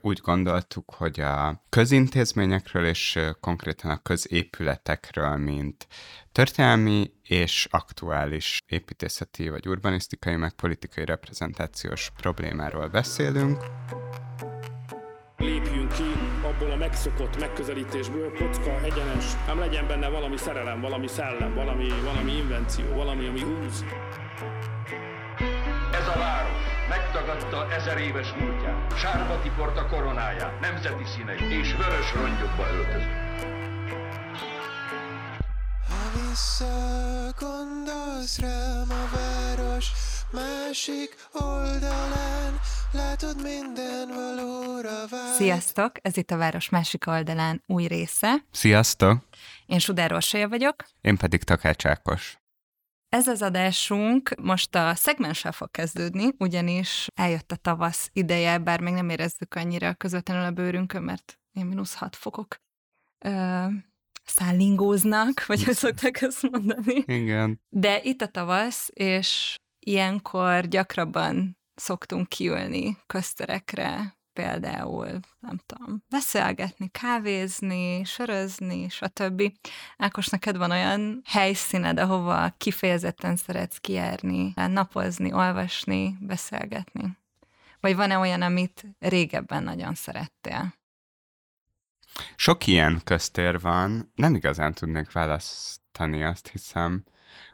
úgy gondoltuk, hogy a közintézményekről és konkrétan a középületekről, mint történelmi és aktuális építészeti vagy urbanisztikai, meg politikai reprezentációs problémáról beszélünk. Lépjünk ki abból a megszokott megközelítésből, kocka, egyenes, nem legyen benne valami szerelem, valami szellem, valami, valami invenció, valami, ami húz. Ez a város megtagadta ezer éves múltját, sárba tiporta koronáját, nemzeti színeit és vörös rongyokba öltözött. Ha visszagondolsz rám a város másik oldalán, látod minden valóra vált. Sziasztok! Ez itt a Város másik oldalán új része. Sziasztok! Én Sudár Orsolya vagyok. Én pedig Takács Ákos. Ez az adásunk most a szegmenssel fog kezdődni, ugyanis eljött a tavasz ideje, bár még nem érezzük annyira közvetlenül a bőrünkön, mert én mínusz hat fokok ö, szállingóznak, vagy hogy szokták ezt mondani. Igen. De itt a tavasz, és ilyenkor gyakrabban szoktunk kiülni közterekre, például, nem tudom, beszélgetni, kávézni, sörözni, stb. Ákos, neked van olyan helyszíned, ahova kifejezetten szeretsz kijárni, napozni, olvasni, beszélgetni? Vagy van-e olyan, amit régebben nagyon szerettél? Sok ilyen köztér van, nem igazán tudnék választani, azt hiszem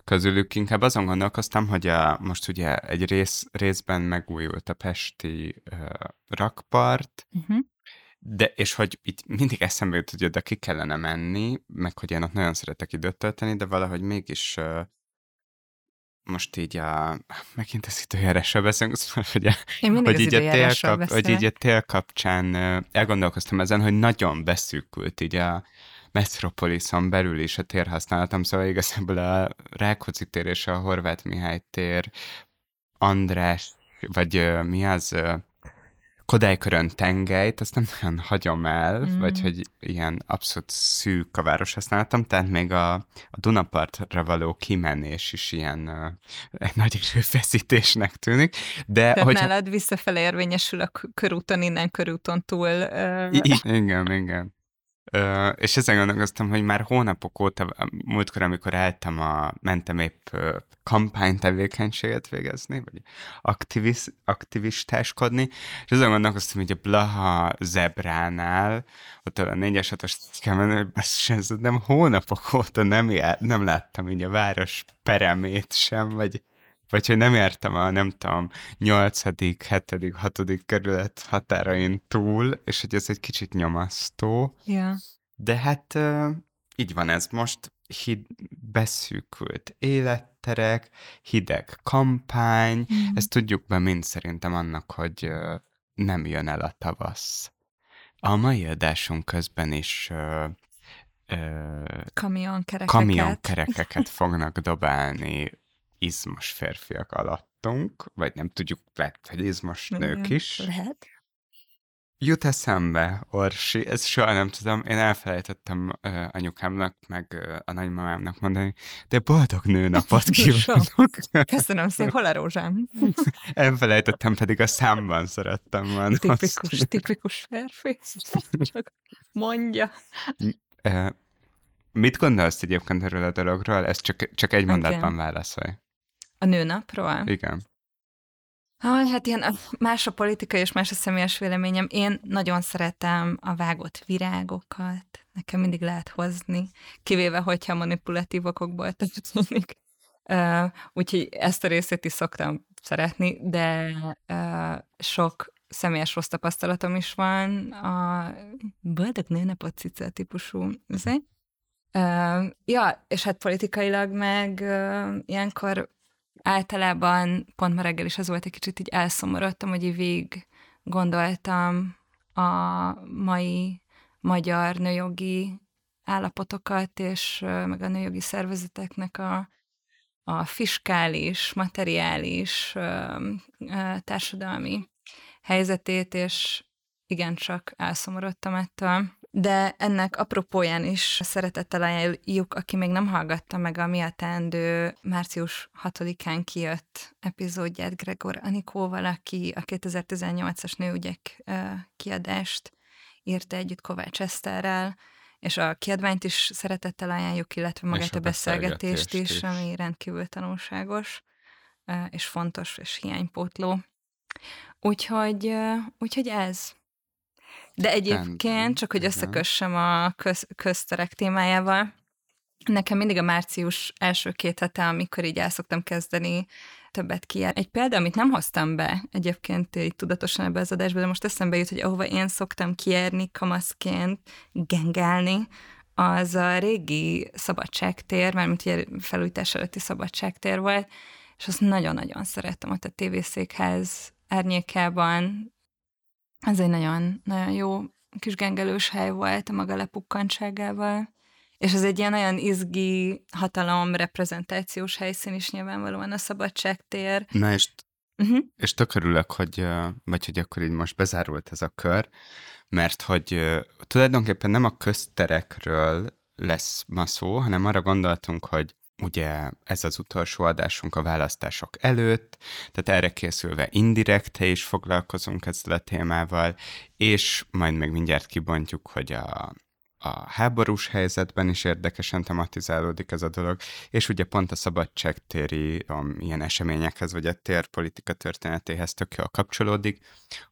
közülük inkább azon gondolkoztam, hogy a, most ugye egy rész, részben megújult a Pesti uh, rakpart, uh-huh. de és hogy itt mindig eszembe jut, hogy oda ki kellene menni, meg hogy én ott nagyon szeretek időt tölteni, de valahogy mégis uh, most így a, megint az időjárásra beszélünk, szóval, hogy, a, hogy, így a tél kap, hogy így a tél kapcsán elgondolkoztam ezen, hogy nagyon beszűkült így a, Metropolison belül is a térhasználatom, szóval igazából a Rákóczi tér és a Horváth Mihály tér, András, vagy mi az, Kodálykörön tengelyt, azt nem nagyon hagyom el, mm. vagy hogy ilyen abszolút szűk a városhasználatom, tehát még a, a Dunapartra való kimenés is ilyen uh, nagy erőfeszítésnek tűnik. De tehát hogy... nálad visszafele érvényesül a körúton, innen körúton túl. Uh... I- igen, igen. Ö, és ezen gondolkoztam, hogy már hónapok óta, múltkor, amikor álltam a, mentem épp kampánytevékenységet végezni, vagy aktivis, aktivistáskodni, és ezen gondolkoztam, hogy a Blaha zebránál, ott a 4-es 6 kell menni, hogy ez nem hónapok óta nem, jár, nem láttam így a város peremét sem, vagy vagy hogy nem értem a, nem tudom, 8., 7., 6. kerület határain túl, és hogy ez egy kicsit nyomasztó. Yeah. De hát így van ez most, hid, beszűkült életterek, hideg kampány, mm. ezt tudjuk be mind szerintem annak, hogy nem jön el a tavasz. A mai adásunk közben is kamionkerekeket. kamionkerekeket fognak dobálni izmos férfiak alattunk, vagy nem tudjuk, lehet, hogy izmos nők is. Lehet. Jut eszembe, Orsi, ez soha nem tudom, én elfelejtettem uh, anyukámnak, meg uh, a nagymamámnak mondani, de boldog nőnapot kívánok! Köszönöm szépen, hol a rózsám? Elfelejtettem, pedig a számban szerettem volna. Tipikus, tipikus férfi. Csak mondja. Uh, mit gondolsz egyébként erről a dologról? Ezt csak, csak egy okay. mondatban válaszolj. A nőnapról? Igen. Ah, hát ilyen más a politika és más a személyes véleményem. Én nagyon szeretem a vágott virágokat. Nekem mindig lehet hozni, kivéve, hogyha manipulatív okokból történik. Uh, úgyhogy ezt a részét is szoktam szeretni, de uh, sok személyes rossz tapasztalatom is van a boldog nőnapot cica típusú. Uh, ja, és hát politikailag meg uh, ilyenkor általában pont ma reggel is az volt, egy kicsit így elszomorodtam, hogy így végig gondoltam a mai magyar nőjogi állapotokat, és meg a nőjogi szervezeteknek a, a fiskális, materiális, társadalmi helyzetét, és igencsak elszomorodtam ettől. De ennek apropóján is szeretettel ajánljuk, aki még nem hallgatta meg a miatendő március 6-án kijött epizódját Gregor Anikóval, aki a 2018-as nőügyek kiadást írta együtt Kovács Eszterrel, és a kiadványt is szeretettel ajánljuk, illetve magát a, a beszélgetést, beszélgetést is, is, ami rendkívül tanulságos, és fontos, és hiánypótló. Úgyhogy, úgyhogy ez. De egyébként, csak hogy összekössem a köz, közterek témájával, nekem mindig a március első két hete, amikor így el szoktam kezdeni többet kijár. Egy példa, amit nem hoztam be egyébként így tudatosan ebbe az adásba, de most eszembe jut, hogy ahova én szoktam kijárni kamaszként, gengálni, az a régi szabadságtér, mert ugye felújítás előtti szabadságtér volt, és azt nagyon-nagyon szerettem ott a tévészékház árnyékában. Ez egy nagyon, nagyon jó kis gengelős hely volt a maga lepukkantságával. És ez egy ilyen nagyon izgi hatalom reprezentációs helyszín is nyilvánvalóan a szabadságtér. Na és, uh-huh. és tök örülök, hogy, vagy hogy akkor így most bezárult ez a kör, mert hogy tulajdonképpen nem a közterekről lesz ma szó, hanem arra gondoltunk, hogy ugye ez az utolsó adásunk a választások előtt, tehát erre készülve indirekte is foglalkozunk ezzel a témával, és majd meg mindjárt kibontjuk, hogy a a háborús helyzetben is érdekesen tematizálódik ez a dolog, és ugye pont a szabadságtéri um, ilyen eseményekhez, vagy a térpolitika történetéhez tök jól kapcsolódik,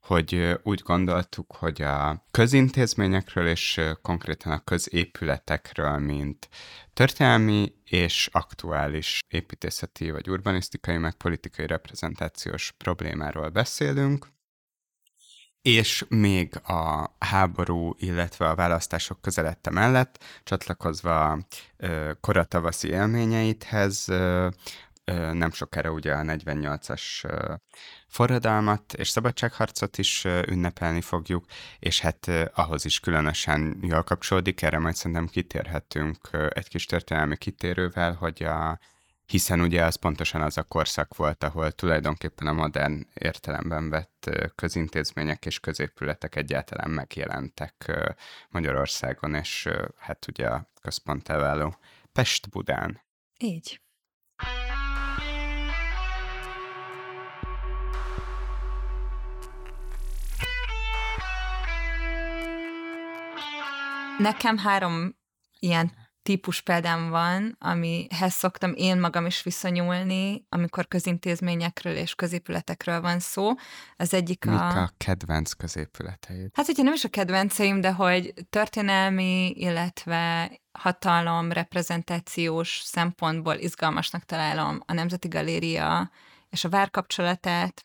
hogy úgy gondoltuk, hogy a közintézményekről és konkrétan a középületekről, mint történelmi és aktuális építészeti vagy urbanisztikai, meg politikai reprezentációs problémáról beszélünk, és még a háború, illetve a választások közelette mellett, csatlakozva ö, koratavaszi élményeithez, nem sokára ugye a 48-as ö, forradalmat és szabadságharcot is ünnepelni fogjuk, és hát ö, ahhoz is különösen jól kapcsolódik, erre majd szerintem kitérhetünk egy kis történelmi kitérővel, hogy a hiszen ugye az pontosan az a korszak volt, ahol tulajdonképpen a modern értelemben vett közintézmények és középületek egyáltalán megjelentek Magyarországon, és hát ugye a központ elválló Pest-Budán. Így. Nekem három ilyen típus példám van, amihez szoktam én magam is viszonyulni, amikor közintézményekről és középületekről van szó. Az egyik Mik a... a kedvenc középületeid? Hát, hogyha nem is a kedvenceim, de hogy történelmi, illetve hatalom, reprezentációs szempontból izgalmasnak találom a Nemzeti Galéria és a vár kapcsolatát,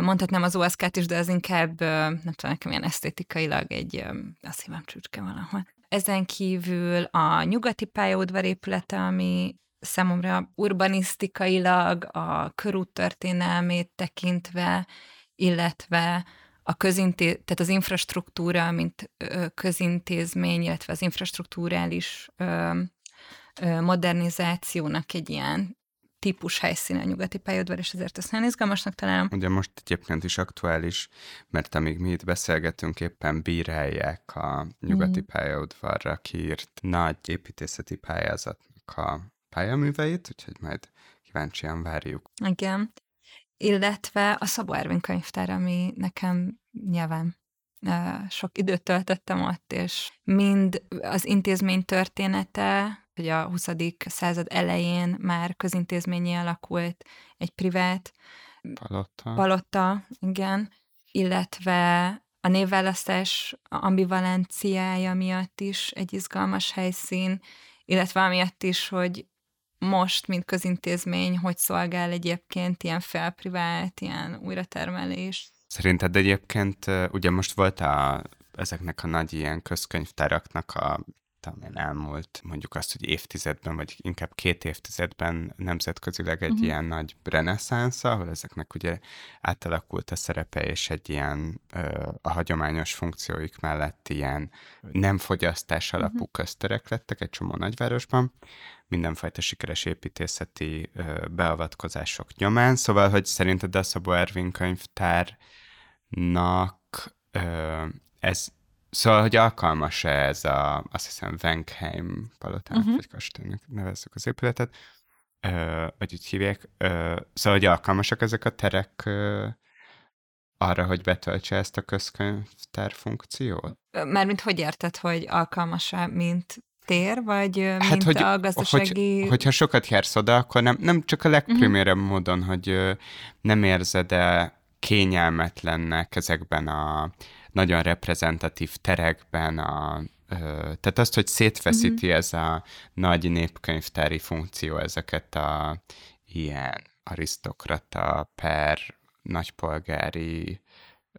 mondhatnám az OSK-t is, de az inkább, nem tudom, nekem ilyen esztétikailag egy, a szívem csücske valahol. Ezen kívül a nyugati pályaudvar épülete, ami számomra urbanisztikailag, a körút történelmét tekintve, illetve a közinté- tehát az infrastruktúra, mint közintézmény, illetve az infrastruktúrális modernizációnak egy ilyen típus helyszín a nyugati pályaudvar, és ezért ezt nagyon izgalmasnak találom. Ugye most egyébként is aktuális, mert amíg mi itt beszélgetünk, éppen bírálják a nyugati mm. pályaudvarra kiírt nagy építészeti pályázatnak a pályaműveit, úgyhogy majd kíváncsian várjuk. Igen. Illetve a Szabó Ervin könyvtár, ami nekem nyilván sok időt töltöttem ott, és mind az intézmény története, hogy a 20. század elején már közintézményé alakult egy privát palotta, palotta igen, illetve a névválasztás ambivalenciája miatt is egy izgalmas helyszín, illetve amiatt is, hogy most, mint közintézmény, hogy szolgál egyébként ilyen felprivált, ilyen újratermelés. Szerinted egyébként, ugye most volt a, ezeknek a nagy ilyen közkönyvtáraknak a talán elmúlt mondjuk azt, hogy évtizedben, vagy inkább két évtizedben nemzetközileg egy uh-huh. ilyen nagy reneszánsz, ahol ezeknek ugye átalakult a szerepe, és egy ilyen ö, a hagyományos funkcióik mellett ilyen nem fogyasztás alapú uh-huh. közterek lettek egy csomó nagyvárosban, mindenfajta sikeres építészeti ö, beavatkozások nyomán, szóval, hogy szerinted a Szabó Ervin könyvtárnak ö, ez Szóval, hogy alkalmas-e ez a, azt hiszem, Wenkheim palotának, uh-huh. vagy kastélynak nevezzük az épületet, ö, vagy úgy hívják. Ö, szóval, hogy alkalmasak ezek a terek ö, arra, hogy betöltse ezt a közkönyvtár funkciót? Mármint hogy érted, hogy alkalmas-e, mint tér, vagy mint Hát, hogy, a gazdasági... hogy, hogyha sokat jársz oda, akkor nem, nem csak a legprimérebb uh-huh. módon, hogy nem érzed-e kényelmetlennek ezekben a nagyon reprezentatív terekben a tehát azt, hogy szétfeszíti uh-huh. ez a nagy népkönyvtári funkció ezeket a ilyen arisztokrata per nagypolgári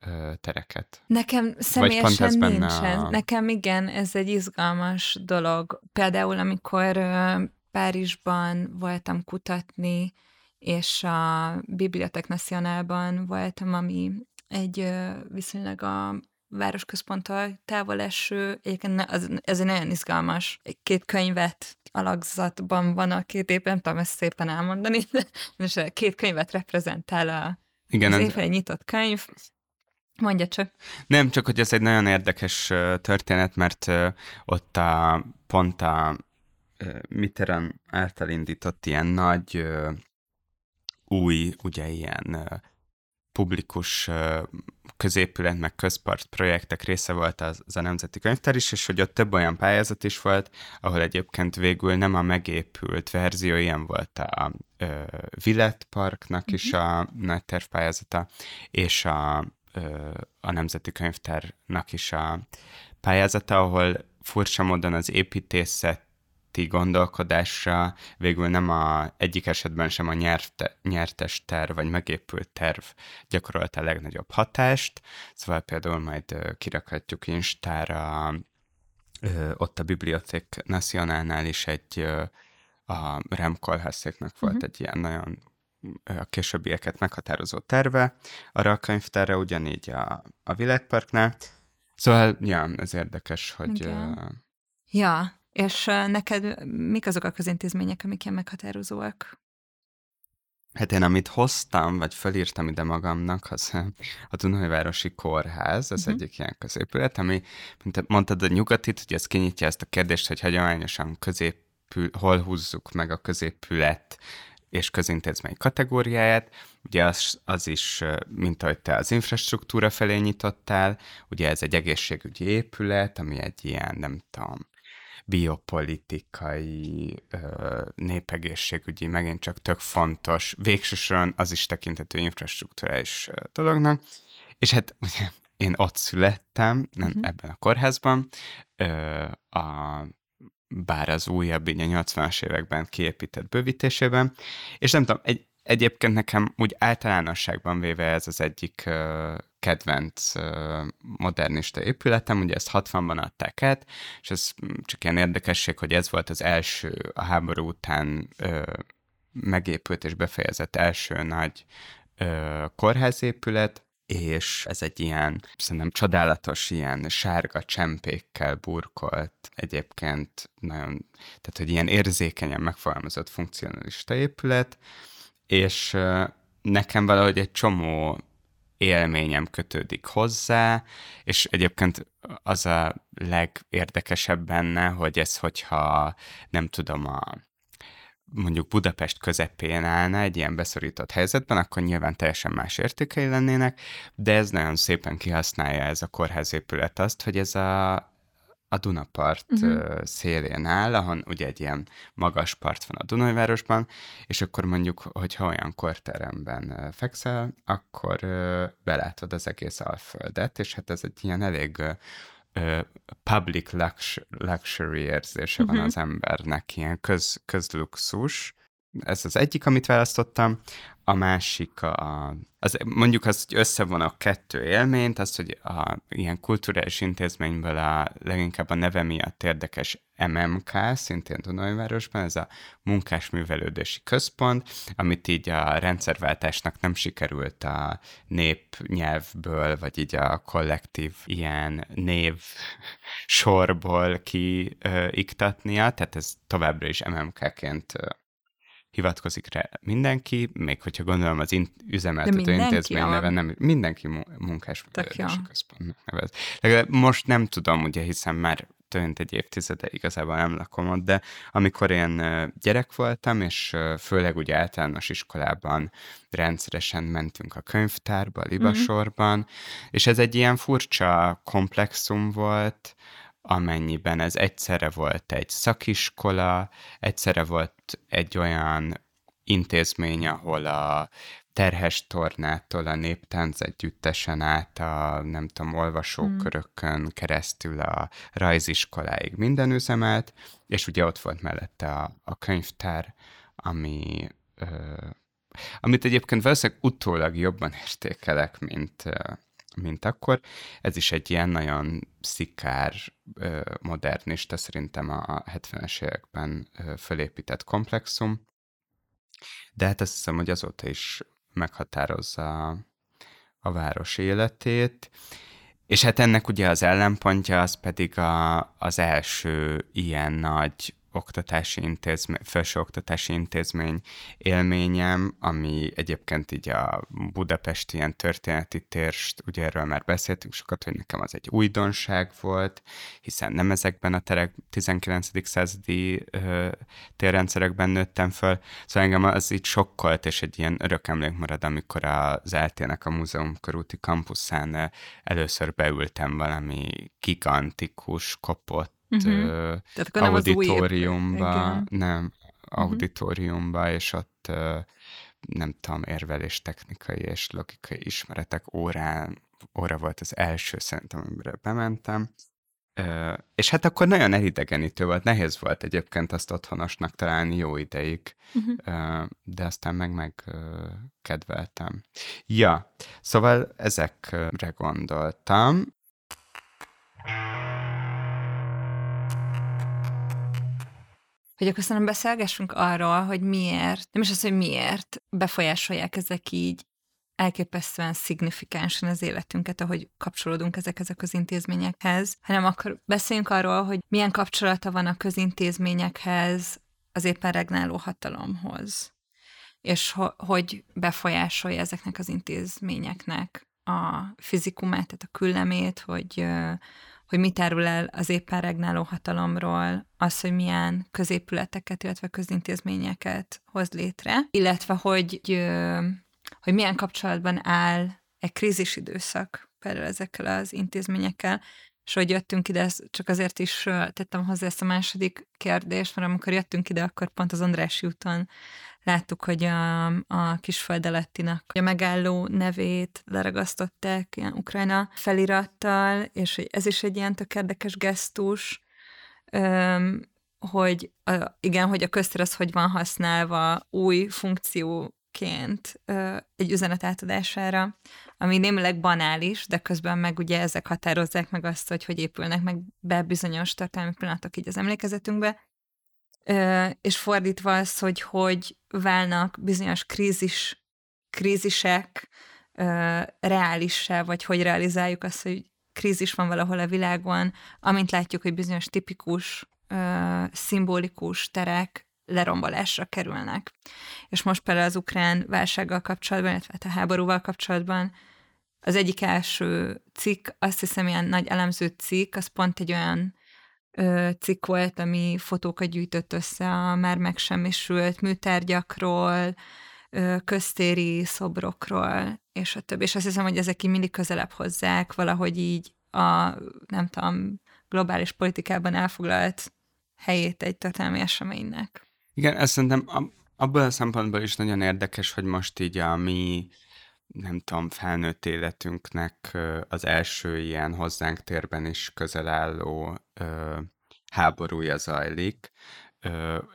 ö, tereket. Nekem személyesen nincs ez. A... Nekem igen, ez egy izgalmas dolog. Például, amikor ö, Párizsban voltam kutatni, és a Bibliotek Nacionálban voltam, ami egy viszonylag a városközponttal távol eső, egyébként az, ez egy nagyon izgalmas, két könyvet alakzatban van a két éppen, nem tudom ezt szépen elmondani, de most két könyvet reprezentál a, Igen, az évfele nyitott könyv, Mondja csak. Nem, csak hogy ez egy nagyon érdekes történet, mert ott a, pont a Mitterrand által indított ilyen nagy új, ugye ilyen publikus középület, meg közpart projektek része volt az, az a Nemzeti Könyvtár is, és hogy ott több olyan pályázat is volt, ahol egyébként végül nem a megépült verzió, ilyen volt a ö, Villett Parknak mm-hmm. is mhm. a nagy tervpályázata, és a, ö, a Nemzeti Könyvtárnak is a pályázata, ahol furcsa módon az építészet ti gondolkodásra végül nem a egyik esetben sem a nyerte, nyertes terv, vagy megépült terv gyakorolta a legnagyobb hatást, szóval például majd kirakhatjuk Instára, ott a Biblioték Nacionálnál is egy a Rem Kolhászéknak volt uh-huh. egy ilyen nagyon a későbbieket meghatározó terve arra a könyvtárra, ugyanígy a, a Világparknál. Szóval, ja, ez érdekes, hogy... Igen. Uh, ja, és neked mik azok a közintézmények, amik ilyen meghatározóak? Hát én amit hoztam, vagy felírtam ide magamnak, az a Dunajvárosi Kórház, ez uh-huh. egyik ilyen középület, ami, mint mondtad a nyugatit, hogy ez kinyitja ezt a kérdést, hogy hagyományosan középül, hol húzzuk meg a középület és közintézmény kategóriáját. Ugye az, az is, mint ahogy te az infrastruktúra felé nyitottál, ugye ez egy egészségügyi épület, ami egy ilyen, nem tudom, biopolitikai, népegészségügyi, megint csak tök fontos, végsősoron az is tekintető infrastruktúrális dolognak. És hát ugye én ott születtem, nem uh-huh. ebben a kórházban, a, bár az újabb, így a 80-as években kiépített bővítésében, és nem tudom, egy, egyébként nekem úgy általánosságban véve ez az egyik kedvenc modernista épületem, ugye ezt 60-ban adták át, és ez csak ilyen érdekesség, hogy ez volt az első a háború után megépült és befejezett első nagy kórházépület, és ez egy ilyen, szerintem csodálatos, ilyen sárga csempékkel burkolt, egyébként nagyon, tehát hogy ilyen érzékenyen megfogalmazott funkcionalista épület, és nekem valahogy egy csomó élményem kötődik hozzá, és egyébként az a legérdekesebb benne, hogy ez, hogyha nem tudom, a mondjuk Budapest közepén állna egy ilyen beszorított helyzetben, akkor nyilván teljesen más értékei lennének, de ez nagyon szépen kihasználja ez a kórházépület azt, hogy ez a a Dunapart uh-huh. szélén áll, ahon ugye egy ilyen magas part van a Dunajvárosban, és akkor mondjuk, hogyha olyan korteremben fekszel, akkor belátod az egész alföldet, és hát ez egy ilyen elég public luxury érzése uh-huh. van az embernek, ilyen köz, közluxus. Ez az egyik, amit választottam a másik a, az, mondjuk az, hogy összevonok kettő élményt, az, hogy a ilyen kulturális intézményből a leginkább a neve miatt érdekes MMK, szintén Dunajvárosban, ez a munkásművelődési központ, amit így a rendszerváltásnak nem sikerült a népnyelvből, vagy így a kollektív ilyen név sorból kiiktatnia, tehát ez továbbra is MMK-ként hivatkozik rá mindenki, még hogyha gondolom az in- üzemeltető intézmény a- neve nem, mindenki mu- munkás központnak nevez. Legalább most nem tudom, ugye, hiszen már több mint egy évtizede igazából nem lakom ott, de amikor én gyerek voltam, és főleg ugye általános iskolában rendszeresen mentünk a könyvtárba, a libasorban, és ez egy ilyen furcsa komplexum volt, amennyiben ez egyszerre volt egy szakiskola, egyszerre volt egy olyan intézmény, ahol a terhes tornától a néptánc együttesen át a, nem tudom, olvasókörökön keresztül a rajziskoláig minden üzemelt, és ugye ott volt mellette a, a könyvtár, ami ö, amit egyébként valószínűleg utólag jobban értékelek, mint, mint akkor. Ez is egy ilyen nagyon szikár, modernista, szerintem a 70-es években fölépített komplexum. De hát azt hiszem, hogy azóta is meghatározza a város életét. És hát ennek ugye az ellenpontja az pedig a, az első ilyen nagy oktatási intézmény, felsőoktatási intézmény élményem, ami egyébként így a Budapesti ilyen történeti térst, ugye erről már beszéltünk sokat, hogy nekem az egy újdonság volt, hiszen nem ezekben a terek 19. századi ö, térrendszerekben nőttem föl, szóval engem az így sokkolt, és egy ilyen örök emlék marad, amikor az eltének a múzeum körúti kampuszán először beültem valami gigantikus, kopott Ö, Tehát akkor nem az új épület. auditoriumba, auditoriumba, és ott ö, nem tudom, érvelés technikai és logikai ismeretek órán, óra volt az első szerintem, amire bementem. Ö, és hát akkor nagyon elidegenítő volt, nehéz volt egyébként azt otthonosnak találni jó ideig, Mhm. ö, de aztán meg meg ö, kedveltem. Ja, szóval ezekre gondoltam, Hogy akkor szerintem beszélgessünk arról, hogy miért, nem is az, hogy miért befolyásolják ezek így elképesztően szignifikánsan az életünket, ahogy kapcsolódunk ezekhez a közintézményekhez, hanem akkor beszéljünk arról, hogy milyen kapcsolata van a közintézményekhez az éppen regnáló hatalomhoz, és ho- hogy befolyásolja ezeknek az intézményeknek a fizikumát, tehát a küllemét, hogy, hogy mit árul el az éppen regnáló hatalomról, az, hogy milyen középületeket, illetve közintézményeket hoz létre, illetve hogy, hogy milyen kapcsolatban áll egy krízis időszak például ezekkel az intézményekkel, és hogy jöttünk ide, csak azért is tettem hozzá ezt a második kérdést, mert amikor jöttünk ide, akkor pont az Andrássy úton láttuk, hogy a, a Kisföld alattinak a megálló nevét leragasztották ilyen Ukrajna felirattal, és ez is egy ilyen tök érdekes gesztus, hogy a, igen, hogy a köztér az hogy van használva új funkcióként egy üzenet átadására, ami némileg banális, de közben meg ugye ezek határozzák meg azt, hogy hogy épülnek meg be bizonyos tartalmi pillanatok így az emlékezetünkbe, és fordítva az, hogy hogy válnak bizonyos krízis, krízisek reálissá, vagy hogy realizáljuk azt, hogy krízis van valahol a világon, amint látjuk, hogy bizonyos tipikus, szimbolikus terek lerombolásra kerülnek. És most például az ukrán válsággal kapcsolatban, illetve hát a háborúval kapcsolatban az egyik első cikk, azt hiszem ilyen nagy elemző cikk, az pont egy olyan ö, cikk volt, ami fotókat gyűjtött össze a már megsemmisült műtárgyakról, ö, köztéri szobrokról, és a többi. És azt hiszem, hogy ezek így mindig közelebb hozzák valahogy így a, nem tudom, globális politikában elfoglalt helyét egy történelmi eseménynek. Igen, ezt szerintem ab- abból a szempontból is nagyon érdekes, hogy most így a mi, nem tudom, felnőtt életünknek az első ilyen hozzánk térben is közel álló háborúja zajlik.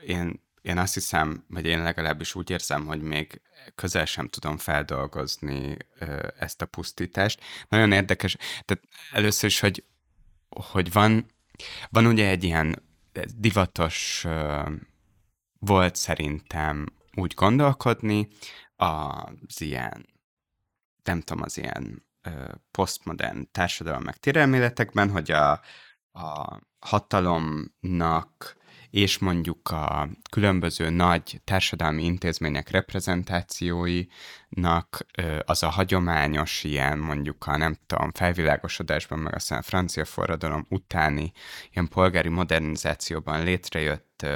Én, én azt hiszem, vagy én legalábbis úgy érzem, hogy még közel sem tudom feldolgozni ezt a pusztítást. Nagyon érdekes, tehát először is, hogy, hogy van, van ugye egy ilyen divatos volt szerintem úgy gondolkodni az ilyen, nem tudom, az ilyen posztmodern társadalom meg térelméletekben, hogy a, a hatalomnak és mondjuk a különböző nagy társadalmi intézmények reprezentációinak az a hagyományos ilyen mondjuk a nem tudom, felvilágosodásban, meg aztán a francia forradalom utáni ilyen polgári modernizációban létrejött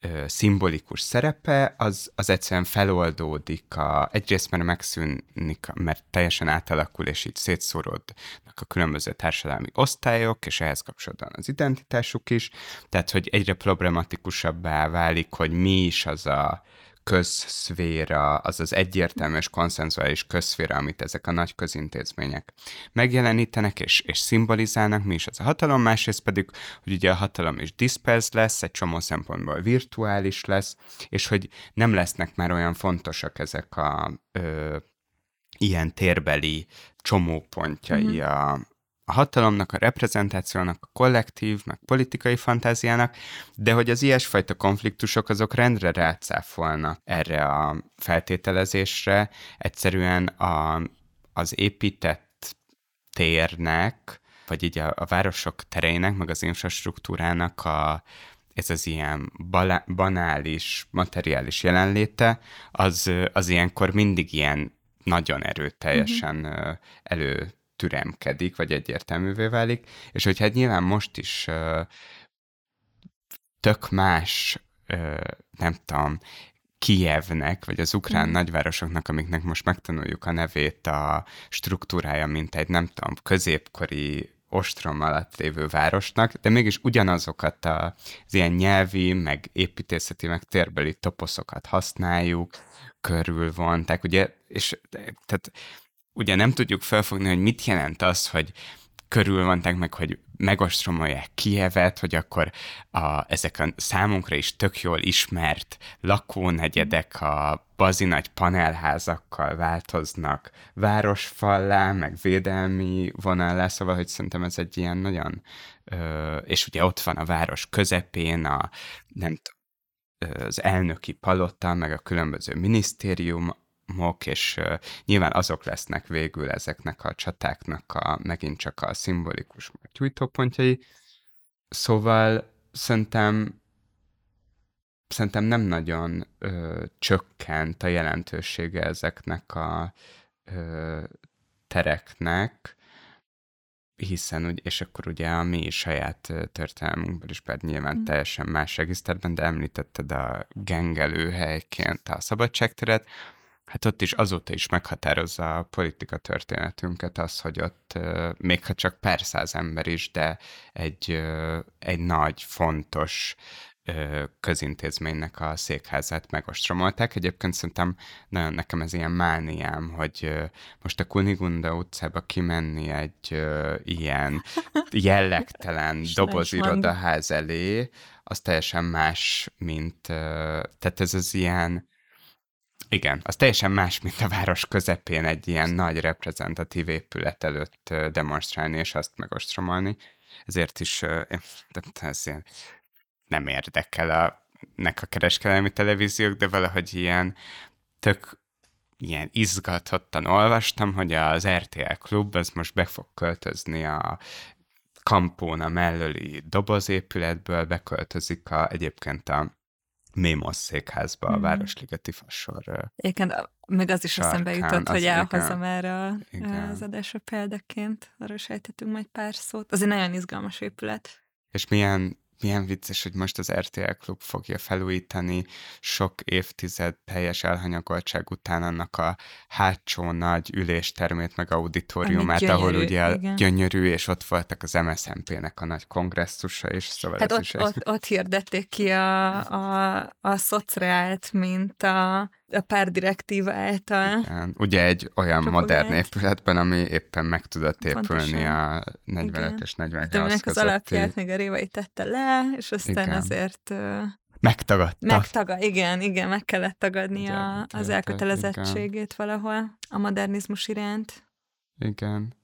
ö, szimbolikus szerepe, az, az egyszerűen feloldódik, a, egyrészt mert megszűnik, mert teljesen átalakul, és így szétszóródnak a különböző társadalmi osztályok, és ehhez kapcsolatban az identitásuk is, tehát hogy egyre problematikusabbá válik, hogy mi is az a közszféra, az az egyértelmű és konszenzuális közszféra, amit ezek a nagy közintézmények megjelenítenek és, és szimbolizálnak, mi is az a hatalom, másrészt pedig, hogy ugye a hatalom is diszperz lesz, egy csomó szempontból virtuális lesz, és hogy nem lesznek már olyan fontosak ezek a ö, ilyen térbeli csomópontjai mm-hmm. a, a hatalomnak, a reprezentációnak, a kollektív, meg politikai fantáziának, de hogy az ilyesfajta konfliktusok azok rendre rácáfolnak erre a feltételezésre, egyszerűen a, az épített térnek, vagy így a, a városok tereinek, meg az infrastruktúrának a, ez az ilyen bala, banális, materiális jelenléte, az, az ilyenkor mindig ilyen nagyon erőteljesen mm-hmm. elő türemkedik, vagy egyértelművé válik, és hogy hát nyilván most is tök más, nem tudom, Kijevnek, vagy az ukrán mm. nagyvárosoknak, amiknek most megtanuljuk a nevét, a struktúrája, mint egy, nem tudom, középkori ostrom alatt lévő városnak, de mégis ugyanazokat az ilyen nyelvi, meg építészeti, meg térbeli toposzokat használjuk, körül van, tehát ugye, és tehát ugye nem tudjuk felfogni, hogy mit jelent az, hogy körül vannak meg, hogy megostromolják Kievet, hogy akkor a, ezek a számunkra is tök jól ismert lakónegyedek a bazi nagy panelházakkal változnak városfallá, meg védelmi vonallá, szóval, hogy szerintem ez egy ilyen nagyon, ö, és ugye ott van a város közepén a, nem tudom, az elnöki palota, meg a különböző minisztérium mok, és uh, nyilván azok lesznek végül ezeknek a csatáknak a, megint csak a szimbolikus gyújtópontjai. Szóval szerintem szerintem nem nagyon ö, csökkent a jelentősége ezeknek a ö, tereknek, hiszen, úgy, és akkor ugye a mi saját történelmünkből is, bár nyilván mm. teljesen más regiszterben, de említetted a gengelőhelyként a szabadságteret, hát ott is azóta is meghatározza a politika történetünket az, hogy ott még ha csak pár száz ember is, de egy, egy nagy, fontos közintézménynek a székházát megostromolták. Egyébként szerintem nagyon nekem ez ilyen mániám, hogy most a Kunigunda utcába kimenni egy ilyen jellegtelen dobozirodaház elé, az teljesen más, mint, tehát ez az ilyen igen, az teljesen más, mint a város közepén egy ilyen nagy reprezentatív épület előtt demonstrálni és azt megostromolni. Ezért is ez ilyen nem érdekel a, nek a kereskedelmi televíziók, de valahogy ilyen tök ilyen izgatottan olvastam, hogy az RTL klub az most be fog költözni a Kampóna mellőli dobozépületből, beköltözik a, egyébként a Mémos székházba, mm. a Városligeti Fasor. Egyébként még az is sarkán, eszembe jutott, hogy elhozom erre az adásra példaként, arra sejtettünk majd pár szót. Az egy nagyon izgalmas épület. És milyen milyen vicces, hogy most az RTL Klub fogja felújítani sok évtized teljes elhanyagoltság után annak a hátsó nagy üléstermét, meg auditoriumát, gyönyörű, ahol ugye igen. gyönyörű, és ott voltak az MSZMP-nek a nagy kongresszusa is. Szóval hát ott, is ott, ott hirdették ki a, a, a szociált, mint a a pár direktíva által. Igen. Ugye egy olyan modern épületben, ami éppen meg tudott épülni Pontosan. a 45 és 48 az alapját még a Révai tette le, és aztán igen. azért... Megtagadta. Megtaga, igen, igen, meg kellett tagadni a, az elkötelezettségét igen. valahol a modernizmus iránt. Igen.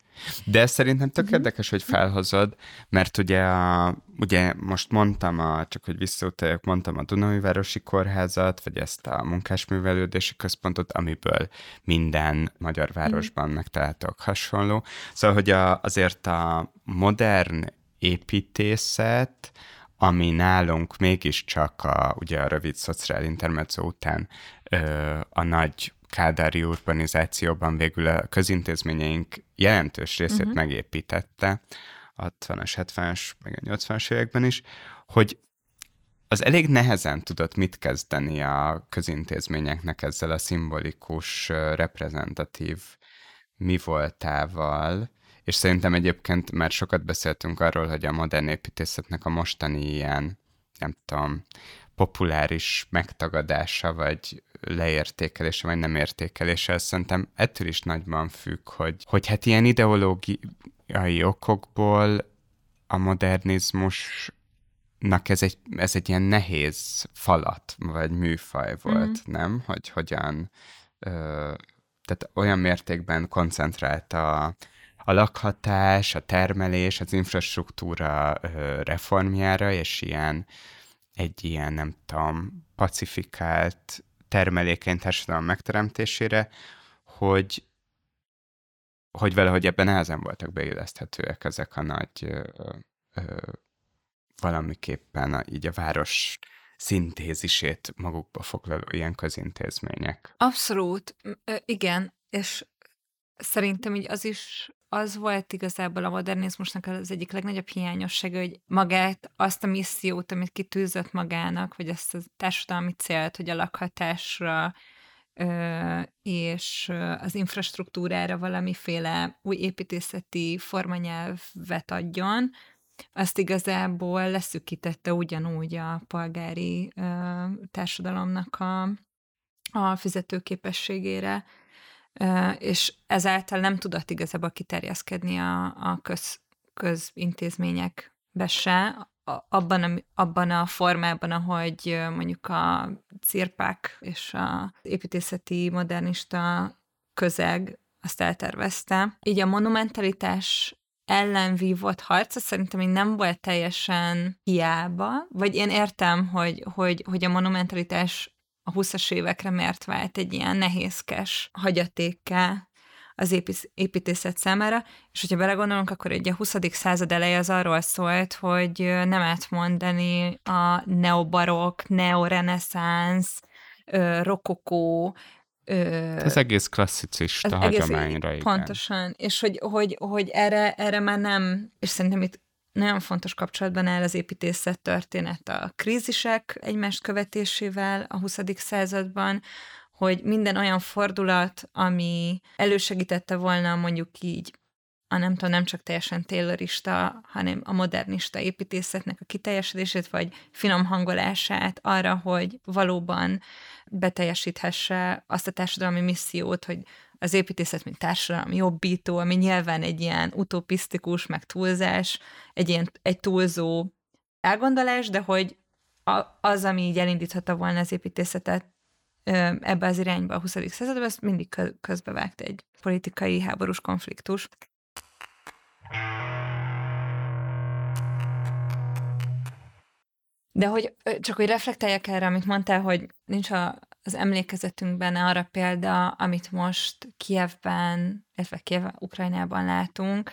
De szerintem tök uh-huh. érdekes, hogy felhozod, mert ugye, a, ugye most mondtam, a, csak hogy visszautaljak, mondtam a Dunai Városi Kórházat, vagy ezt a munkásművelődési központot, amiből minden magyar mhm. városban uh-huh. megtaláltok hasonló. Szóval, hogy a, azért a modern építészet ami nálunk mégiscsak a, ugye a rövid szociál intermezzo után ö, a nagy kádári urbanizációban végül a közintézményeink jelentős részét uh-huh. megépítette, 60-as, 70-as, meg a 80-as években is, hogy az elég nehezen tudott mit kezdeni a közintézményeknek ezzel a szimbolikus, reprezentatív mi voltával, és szerintem egyébként már sokat beszéltünk arról, hogy a modern építészetnek a mostani ilyen, nem tudom, populáris megtagadása, vagy leértékelése, vagy nem értékelése, ez szerintem ettől is nagyban függ, hogy, hogy hát ilyen ideológiai okokból a modernizmusnak ez egy, ez egy ilyen nehéz falat, vagy műfaj volt, mm. nem? Hogy hogyan, ö, tehát olyan mértékben koncentrált a, a lakhatás, a termelés, az infrastruktúra ö, reformjára, és ilyen egy ilyen, nem tudom, pacifikált, termelékeny társadalom megteremtésére, hogy, hogy valahogy ebben nehezen voltak beilleszthetőek ezek a nagy ö, ö, valamiképpen a, így a város szintézisét magukba foglaló ilyen közintézmények. Abszolút, igen, és szerintem így az is az volt igazából a modernizmusnak az egyik legnagyobb hiányossága, hogy magát, azt a missziót, amit kitűzött magának, vagy azt a társadalmi célt, hogy a lakhatásra és az infrastruktúrára valamiféle új építészeti formanyelvet adjon, azt igazából leszűkítette ugyanúgy a polgári társadalomnak a, a fizetőképességére és ezáltal nem tudott igazából kiterjeszkedni a, a köz, közintézményekbe se, abban a, abban a formában, ahogy mondjuk a cirpák és az építészeti modernista közeg azt eltervezte. Így a monumentalitás ellen vívott harca szerintem még nem volt teljesen hiába, vagy én értem, hogy, hogy, hogy a monumentalitás a 20-as évekre miért vált egy ilyen nehézkes hagyatékká az építészet számára, és hogyha belegondolunk, akkor egy a 20. század eleje az arról szólt, hogy nem átmondani a neobarok, neoreneszánsz, rokokó, az egész klasszicista az hagyományra, egész, igen. Pontosan, és hogy, hogy, hogy erre, erre már nem, és szerintem itt nagyon fontos kapcsolatban áll az építészet történet a krízisek egymást követésével a 20. században, hogy minden olyan fordulat, ami elősegítette volna mondjuk így a nem tudom, nem csak teljesen taylorista, hanem a modernista építészetnek a kiteljesedését, vagy finom hangolását arra, hogy valóban beteljesíthesse azt a társadalmi missziót, hogy az építészet, mint társadalmi jobbító, ami nyilván egy ilyen utopisztikus, meg túlzás, egy ilyen egy túlzó elgondolás, de hogy az, ami így elindíthatta volna az építészetet ebbe az irányba a 20. században, azt mindig közbevágt egy politikai háborús konfliktus. De hogy csak hogy reflektáljak erre, amit mondtál, hogy nincs a, az emlékezetünkben arra példa, amit most Kievben, illetve Kiev, Ukrajnában látunk,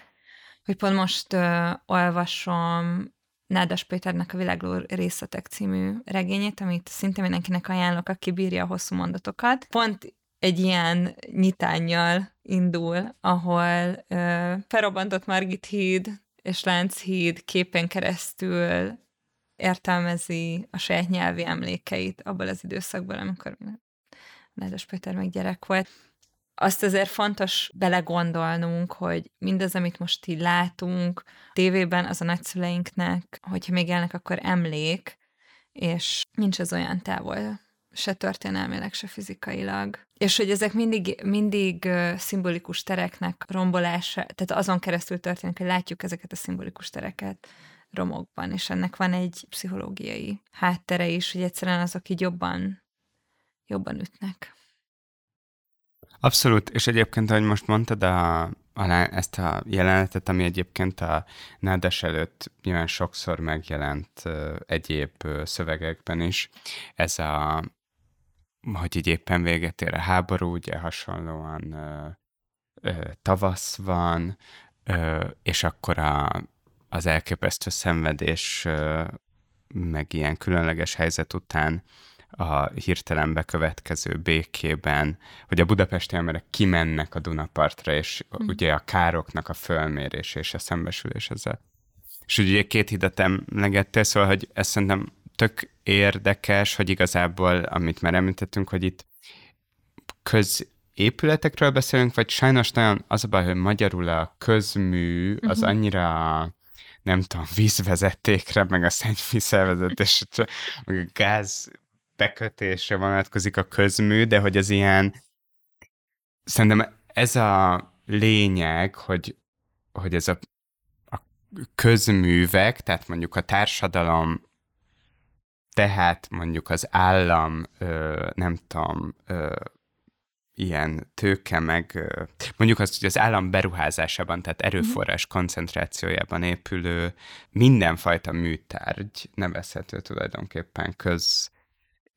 hogy pont most uh, olvasom Nádas Péternek a Világló részletek című regényét, amit szinte mindenkinek ajánlok, aki bírja a hosszú mondatokat. Pont egy ilyen nyitányjal indul, ahol uh, felrobbantott Margit híd és Lánchíd képen keresztül értelmezi a saját nyelvi emlékeit abból az időszakból, amikor Nádas Péter meg gyerek volt. Azt azért fontos belegondolnunk, hogy mindaz, amit most így látunk tévében, az a nagyszüleinknek, hogyha még élnek, akkor emlék, és nincs az olyan távol, se történelmileg, se fizikailag. És hogy ezek mindig, mindig szimbolikus tereknek rombolása, tehát azon keresztül történik, hogy látjuk ezeket a szimbolikus tereket romokban, és ennek van egy pszichológiai háttere is, hogy egyszerűen azok így jobban, jobban ütnek. Abszolút, és egyébként, ahogy most mondtad, a, a, ezt a jelenetet, ami egyébként a nádas előtt nyilván sokszor megjelent egyéb szövegekben is, ez a, hogy így éppen véget ér a háború, ugye hasonlóan uh, uh, tavasz van, uh, és akkor a, az elképesztő szenvedés meg ilyen különleges helyzet után a hirtelen bekövetkező békében, hogy a budapesti emberek kimennek a Dunapartra, és mm. ugye a károknak a fölmérés és a szembesülés ezzel. És ugye két hidat emlegettél, szóval, hogy ez szerintem tök érdekes, hogy igazából, amit már említettünk, hogy itt középületekről beszélünk, vagy sajnos nagyon az a baj, hogy magyarul a közmű az uh-huh. annyira nem tudom, vízvezetékre, meg a szennyvízszervezetés, meg a gáz bekötésre vonatkozik a közmű, de hogy az ilyen szerintem ez a lényeg, hogy, hogy ez a, a közművek, tehát mondjuk a társadalom, tehát mondjuk az állam, ö, nem tudom, ö, ilyen tőke, meg mondjuk azt, hogy az állam beruházásában, tehát erőforrás koncentrációjában épülő mindenfajta műtárgy nevezhető tulajdonképpen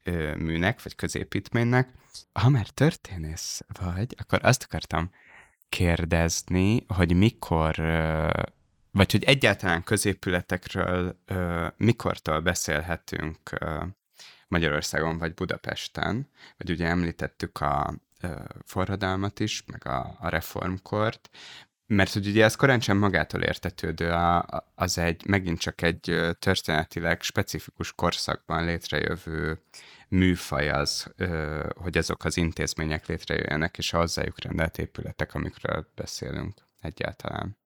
közműnek, vagy középítménynek. Ha már történész vagy, akkor azt akartam kérdezni, hogy mikor, vagy hogy egyáltalán középületekről mikortól beszélhetünk Magyarországon vagy Budapesten, vagy ugye említettük a forradalmat is, meg a, a reformkort, mert hogy ugye ez korán sem magától értetődő, a, az egy, megint csak egy történetileg specifikus korszakban létrejövő műfaj az, hogy azok az intézmények létrejöjjenek, és a hozzájuk rendelt épületek, amikről beszélünk egyáltalán.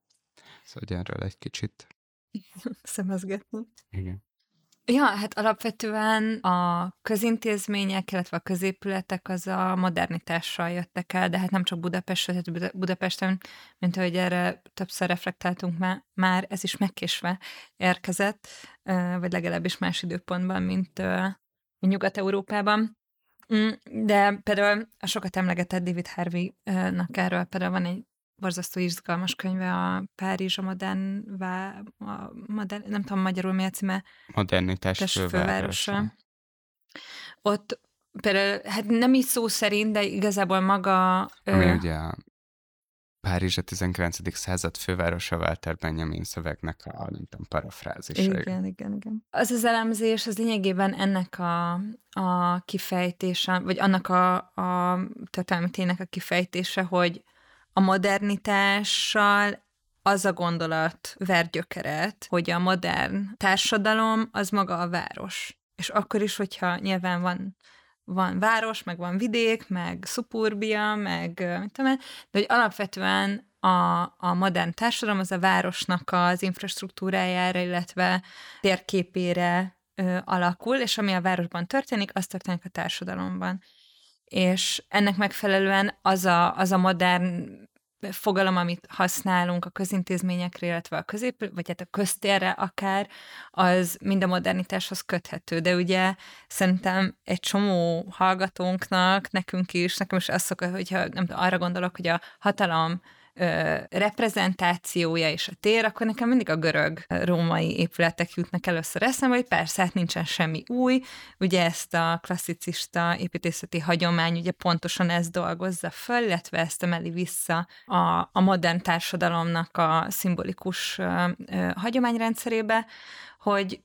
Szóval erről egy kicsit. Szemezgetni. Igen. Ja, hát alapvetően a közintézmények, illetve a középületek az a modernitással jöttek el, de hát nem csak Budapestről, tehát Budapesten, mint ahogy erre többször reflektáltunk már, ez is megkésve érkezett, vagy legalábbis más időpontban, mint Nyugat-Európában. Mm, de például a sokat emlegetett David Harvey-nak erről például van egy borzasztó izgalmas könyve a Párizs a modern, vá, a modern nem tudom magyarul mi a címe. Modernitás fővárosa. Ott például, hát nem is szó szerint, de igazából maga... Ami ö... ugye a Párizs a 19. század fővárosa Walter Benjamin szövegnek a, nem tudom, parafrázisa. Igen, igen, igen. Az az elemzés, az lényegében ennek a, a kifejtése, vagy annak a, a történelmi a kifejtése, hogy a modernitással az a gondolat ver gyökeret, hogy a modern társadalom az maga a város. És akkor is, hogyha nyilván van van város, meg van vidék, meg szuburbia, meg mit tudom de hogy alapvetően a, a modern társadalom az a városnak az infrastruktúrájára, illetve térképére ö, alakul, és ami a városban történik, az történik a társadalomban. És ennek megfelelően az a, az a modern fogalom, amit használunk a közintézményekre, illetve a közép, vagy hát a köztérre akár, az mind a modernitáshoz köthető. De ugye szerintem egy csomó hallgatónknak, nekünk is, nekem is az szokott, hogyha nem, arra gondolok, hogy a hatalom ö, reprezentációja és a tér, akkor nekem mindig a görög római épületek jutnak először eszembe, hogy persze, hát nincsen semmi új, ugye ezt a klasszicista építészeti hagyomány ugye pontosan ezt dolgozza föl, illetve ezt emeli vissza a, a modern társadalomnak a szimbolikus ö, ö, hagyományrendszerébe, hogy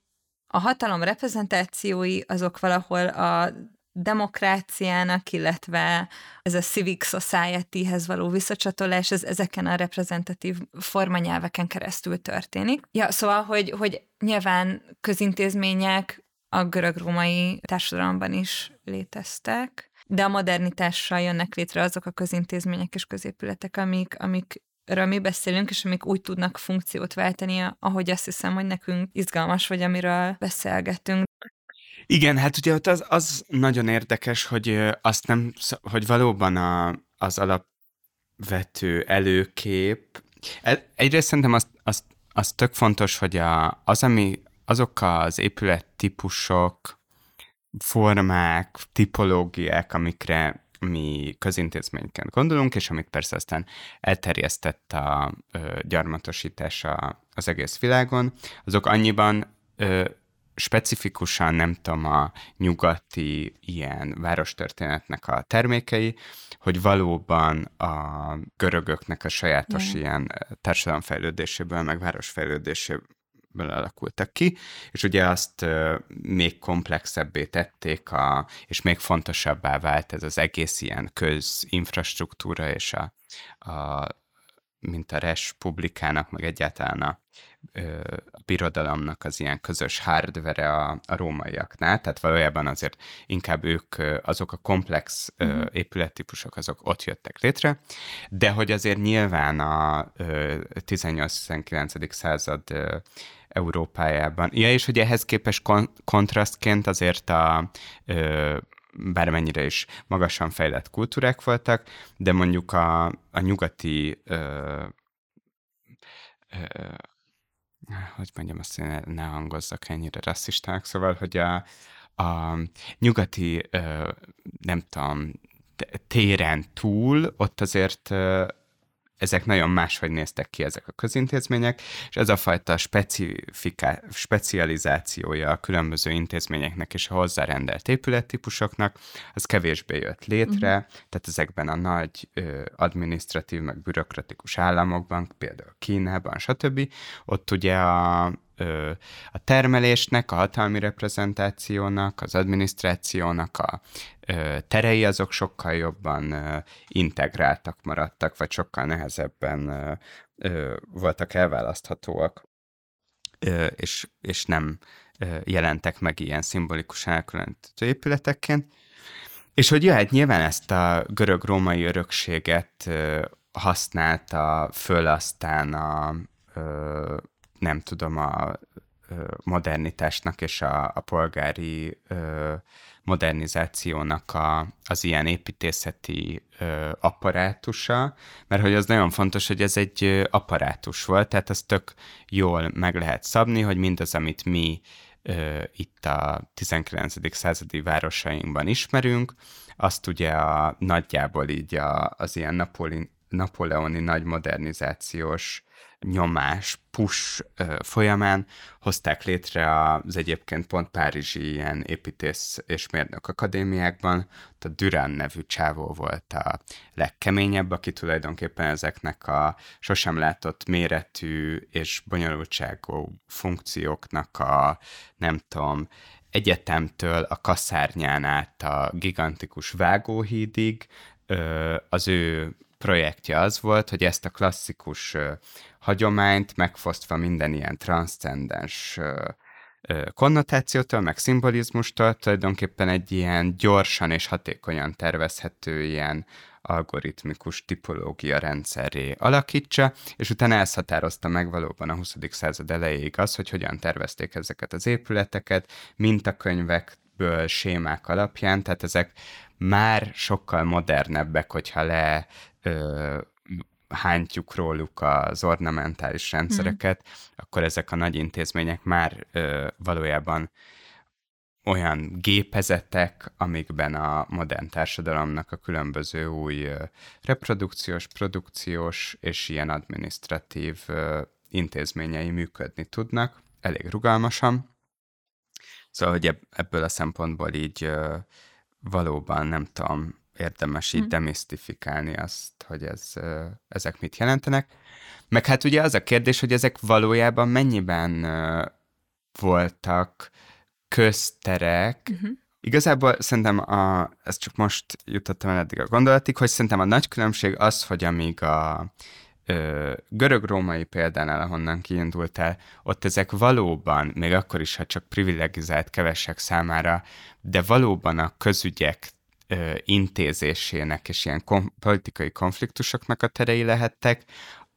a hatalom reprezentációi azok valahol a demokráciának, illetve ez a civic society-hez való visszacsatolás, ez ezeken a reprezentatív formanyelveken keresztül történik. Ja, szóval, hogy, hogy nyilván közintézmények a görög-római társadalomban is léteztek, de a modernitással jönnek létre azok a közintézmények és középületek, amik, amik ről mi beszélünk, és amik úgy tudnak funkciót váltani, ahogy azt hiszem, hogy nekünk izgalmas, vagy amiről beszélgetünk. Igen, hát ugye ott az, az nagyon érdekes, hogy azt nem, hogy valóban a, az alapvető előkép, e, egyrészt szerintem az, az, az tök fontos, hogy a, az, ami, azok az épülettípusok, formák, tipológiák, amikre mi közintézményként gondolunk, és amit persze aztán elterjesztett a ö, gyarmatosítása az egész világon, azok annyiban ö, specifikusan nem tudom a nyugati ilyen várostörténetnek a termékei, hogy valóban a görögöknek a sajátos yeah. ilyen társadalomfejlődéséből, meg városfejlődéséből alakultak ki, és ugye azt ö, még komplexebbé tették, a, és még fontosabbá vált ez az egész ilyen közinfrastruktúra, és a, a mint a Res publikának, meg egyáltalán a, a birodalomnak az ilyen közös hardvere a, a rómaiaknál, tehát valójában azért inkább ők, azok a komplex mm. épülettípusok, azok ott jöttek létre, de hogy azért nyilván a 18-19. század Európájában. Ja, és hogy ehhez képest kon- kontrasztként azért a bármennyire is magasan fejlett kultúrák voltak, de mondjuk a, a nyugati ö, ö, hogy mondjam azt, ne, ne hangozzak ennyire rasszistának, szóval, hogy a, a nyugati, nem tudom, téren túl, ott azért ezek nagyon máshogy néztek ki ezek a közintézmények, és ez a fajta specifika, specializációja a különböző intézményeknek és a hozzárendelt épülettípusoknak, az kevésbé jött létre, uh-huh. tehát ezekben a nagy ö, administratív, meg bürokratikus államokban, például Kínában, stb. Ott ugye a a termelésnek, a hatalmi reprezentációnak, az adminisztrációnak a terei azok sokkal jobban integráltak maradtak, vagy sokkal nehezebben voltak elválaszthatóak, és, és nem jelentek meg ilyen szimbolikus elkülönítő épületekként. És hogy jöhet nyilván ezt a görög-római örökséget használta föl aztán a, nem tudom, a modernitásnak és a, a polgári modernizációnak a, az ilyen építészeti ö, apparátusa, mert hogy az nagyon fontos, hogy ez egy ö, apparátus volt, tehát az tök jól meg lehet szabni, hogy mindaz, amit mi ö, itt a 19. századi városainkban ismerünk, azt ugye a, nagyjából így a, az ilyen napoli, napoleoni nagy modernizációs nyomás, push folyamán hozták létre az egyébként pont párizsi ilyen építész és mérnök akadémiákban, a Durán nevű csávó volt a legkeményebb, aki tulajdonképpen ezeknek a sosem látott méretű és bonyolultságú funkcióknak a, nem tudom, egyetemtől a kaszárnyán át a gigantikus vágóhídig az ő projektje az volt, hogy ezt a klasszikus hagyományt megfosztva minden ilyen transzcendens konnotációtól, meg szimbolizmustól tulajdonképpen egy ilyen gyorsan és hatékonyan tervezhető ilyen algoritmikus tipológia rendszerré alakítsa, és utána ezt határozta meg valóban a 20. század elejéig az, hogy hogyan tervezték ezeket az épületeket, mintakönyvekből, sémák alapján, tehát ezek már sokkal modernebbek, hogyha le ö, hántjuk róluk az ornamentális rendszereket, mm. akkor ezek a nagy intézmények már ö, valójában olyan gépezetek, amikben a modern társadalomnak a különböző új ö, reprodukciós, produkciós és ilyen administratív ö, intézményei működni tudnak, elég rugalmasan. Szóval, hogy ebből a szempontból így ö, valóban, nem tudom, érdemes így hmm. demisztifikálni azt, hogy ez, ezek mit jelentenek. Meg hát ugye az a kérdés, hogy ezek valójában mennyiben voltak közterek, uh-huh. Igazából szerintem, a, ezt csak most jutottam el eddig a gondolatig, hogy szerintem a nagy különbség az, hogy amíg a görög-római példánál, ahonnan kiindultál, ott ezek valóban, még akkor is, ha csak privilegizált kevesek számára, de valóban a közügyek ö, intézésének és ilyen kom- politikai konfliktusoknak a terei lehettek.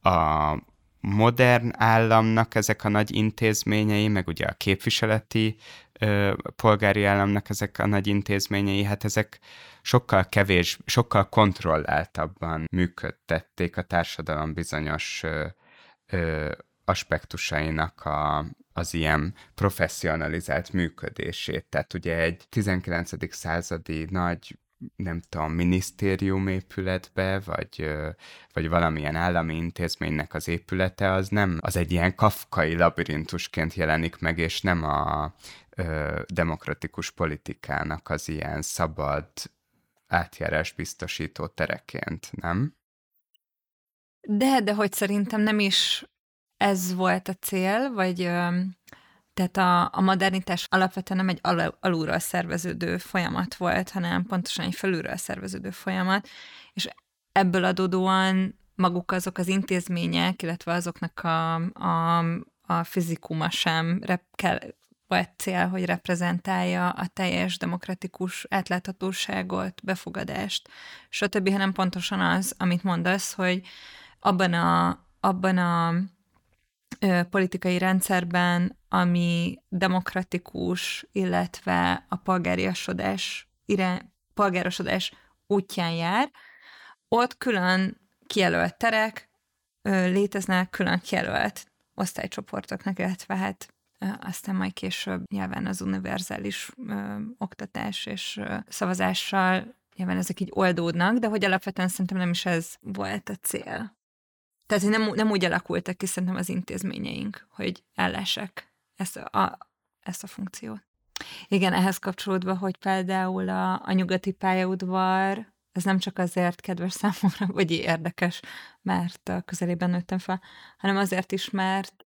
A modern államnak ezek a nagy intézményei, meg ugye a képviseleti ö, polgári államnak ezek a nagy intézményei, hát ezek sokkal kevés, sokkal kontrolláltabban működtették a társadalom bizonyos ö, ö, aspektusainak a, az ilyen professzionalizált működését. Tehát ugye egy 19. századi nagy nem tudom, minisztérium épületbe, vagy, vagy valamilyen állami intézménynek az épülete, az nem, az egy ilyen kafkai labirintusként jelenik meg, és nem a ö, demokratikus politikának az ilyen szabad átjárás biztosító tereként, nem? De, de hogy szerintem nem is ez volt a cél, vagy tehát a, a modernitás alapvetően nem egy al- alulról szerveződő folyamat volt, hanem pontosan egy felülről szerveződő folyamat, és ebből adódóan maguk azok az intézmények, illetve azoknak a, a, a fizikuma sem rep, kell, vagy cél, hogy reprezentálja a teljes demokratikus átláthatóságot, befogadást, stb., hanem pontosan az, amit mondasz, hogy abban a, abban a politikai rendszerben, ami demokratikus, illetve a polgáriasodás, irány, polgárosodás útján jár, ott külön kijelölt terek léteznek, külön kijelölt osztálycsoportoknak, illetve hát aztán majd később nyilván az univerzális ö, oktatás és ö, szavazással nyilván ezek így oldódnak, de hogy alapvetően szerintem nem is ez volt a cél. Tehát nem, nem úgy alakultak ki szerintem az intézményeink, hogy ellesek ezt a, ezt a funkciót. Igen, ehhez kapcsolódva, hogy például a, a nyugati pályaudvar, ez nem csak azért kedves számomra, vagy érdekes, mert a közelében nőttem fel, hanem azért is, mert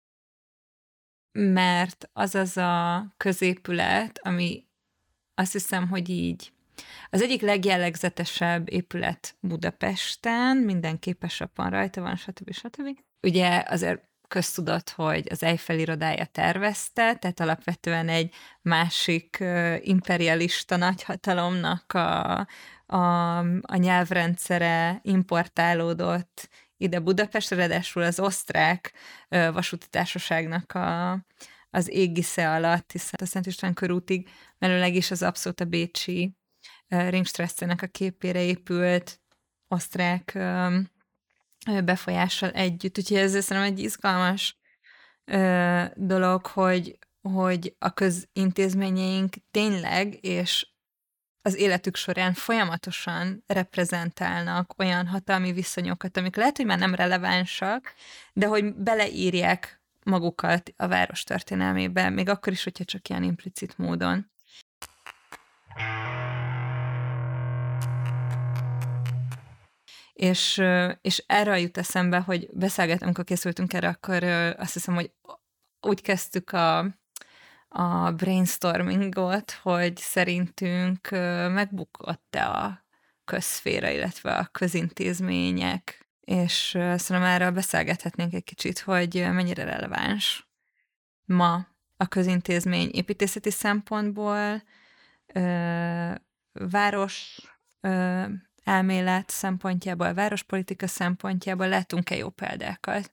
mert az az a középület, ami azt hiszem, hogy így az egyik legjellegzetesebb épület Budapesten, minden képesabban rajta van, stb. stb. Ugye azért köztudott, hogy az Eiffel irodája tervezte, tehát alapvetően egy másik imperialista nagyhatalomnak a, a, a nyelvrendszere importálódott ide Budapestre, ráadásul az osztrák vasúti társaságnak a, az égisze alatt, hiszen a Szent István körútig mellőleg is az abszolút a bécsi Ringstresszenek a képére épült osztrák befolyással együtt. Úgyhogy ez szerintem egy izgalmas dolog, hogy, hogy a közintézményeink tényleg és az életük során folyamatosan reprezentálnak olyan hatalmi viszonyokat, amik lehet, hogy már nem relevánsak, de hogy beleírják magukat a város történelmébe, még akkor is, hogyha csak ilyen implicit módon. És, és erre jut eszembe, hogy beszélgetünk, amikor készültünk erre, akkor azt hiszem, hogy úgy kezdtük a, a brainstormingot, hogy szerintünk megbukott-e a közszféra, illetve a közintézmények, és szerintem erről beszélgethetnénk egy kicsit, hogy mennyire releváns ma a közintézmény építészeti szempontból, város elmélet szempontjából, várospolitika szempontjából látunk-e jó példákat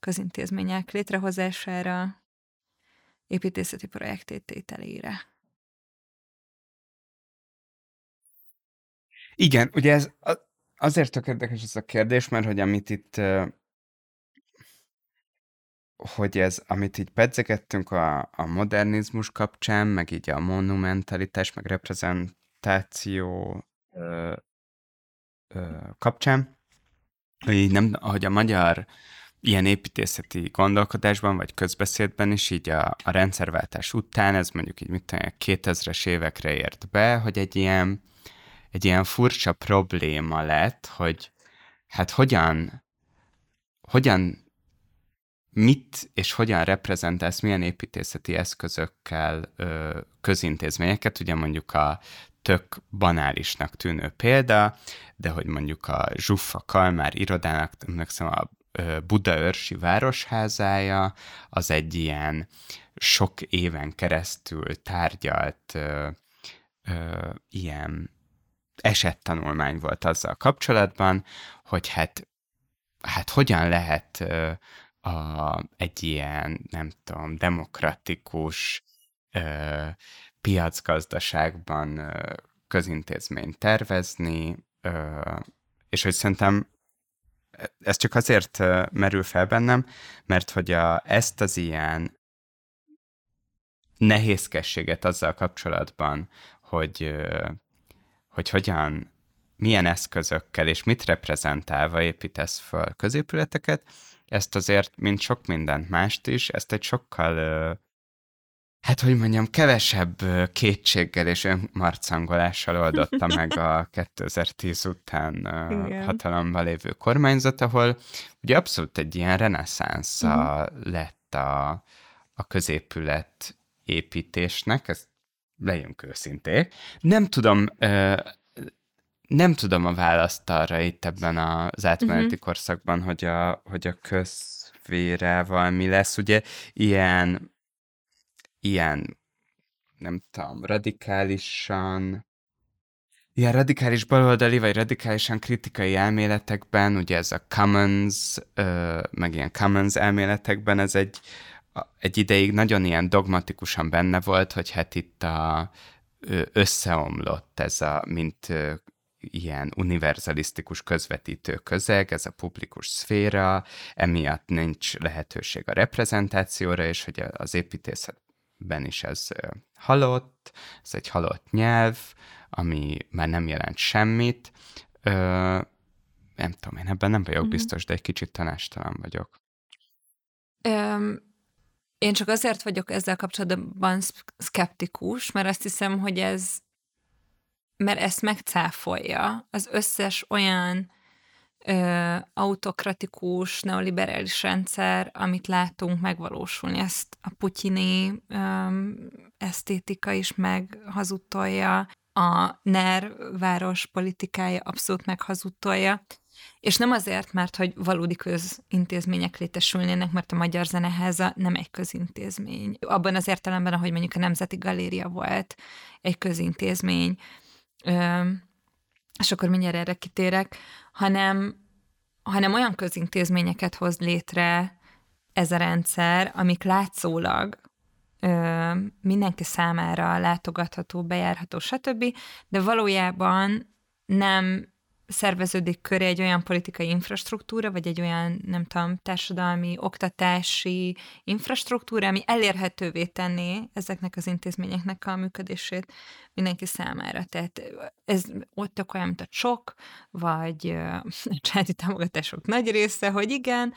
közintézmények létrehozására, építészeti projektételére? Igen, ugye ez azért tök érdekes ez a kérdés, mert hogy amit itt hogy ez, amit így pedzegettünk a, a modernizmus kapcsán, meg így a monumentalitás, meg reprezentáció kapcsán, hogy így nem, ahogy a magyar ilyen építészeti gondolkodásban, vagy közbeszédben is így a, a rendszerváltás után, ez mondjuk így mit tudom, 2000-es évekre ért be, hogy egy ilyen, egy ilyen furcsa probléma lett, hogy hát hogyan, hogyan mit és hogyan reprezentálsz, milyen építészeti eszközökkel ö, közintézményeket, ugye mondjuk a tök banálisnak tűnő példa, de hogy mondjuk a Zsuffa Kalmár irodának, emlékszem a Budaörsi városházája, az egy ilyen sok éven keresztül tárgyalt ö, ö, ilyen esettanulmány volt azzal kapcsolatban, hogy hát, hát hogyan lehet ö, a, egy ilyen, nem tudom, demokratikus ö, piacgazdaságban közintézményt tervezni, és hogy szerintem ez csak azért merül fel bennem, mert hogy a, ezt az ilyen nehézkességet azzal kapcsolatban, hogy, hogy hogyan, milyen eszközökkel és mit reprezentálva építesz föl középületeket, ezt azért, mint sok mindent mást is, ezt egy sokkal hát hogy mondjam, kevesebb kétséggel és önmarcangolással oldotta meg a 2010 után Igen. hatalomban lévő kormányzat, ahol ugye abszolút egy ilyen reneszánsza lett a, a középület építésnek, ezt legyünk őszinték. Nem tudom, nem tudom a választ arra itt ebben az átmeneti uh-huh. korszakban, hogy a, hogy a közférával mi lesz. Ugye ilyen, ilyen nem tudom, radikálisan ilyen radikális baloldali, vagy radikálisan kritikai elméletekben, ugye ez a commons, meg ilyen commons elméletekben, ez egy, egy ideig nagyon ilyen dogmatikusan benne volt, hogy hát itt a, összeomlott ez a, mint ilyen univerzalisztikus közvetítő közeg, ez a publikus szféra, emiatt nincs lehetőség a reprezentációra, és hogy az építészetben is ez halott, ez egy halott nyelv, ami már nem jelent semmit. Ö, nem tudom, én ebben nem vagyok biztos, de egy kicsit tanástalan vagyok. Öm, én csak azért vagyok ezzel kapcsolatban sz- szkeptikus, mert azt hiszem, hogy ez, mert ezt megcáfolja az összes olyan ö, autokratikus, neoliberális rendszer, amit látunk megvalósulni. Ezt a putyini ö, esztétika is meghazudtolja, a NER város politikája abszolút meghazudtolja, és nem azért, mert hogy valódi közintézmények létesülnének, mert a Magyar Zeneháza nem egy közintézmény. Abban az értelemben, ahogy mondjuk a Nemzeti Galéria volt egy közintézmény, ö, és akkor mindjárt erre kitérek, hanem, hanem olyan közintézményeket hoz létre ez a rendszer, amik látszólag ö, mindenki számára látogatható, bejárható, stb., de valójában nem szerveződik köré egy olyan politikai infrastruktúra, vagy egy olyan, nem tudom, társadalmi, oktatási infrastruktúra, ami elérhetővé tenné ezeknek az intézményeknek a működését mindenki számára. Tehát ez ott tök olyan, mint a csok, vagy a családi támogatások nagy része, hogy igen,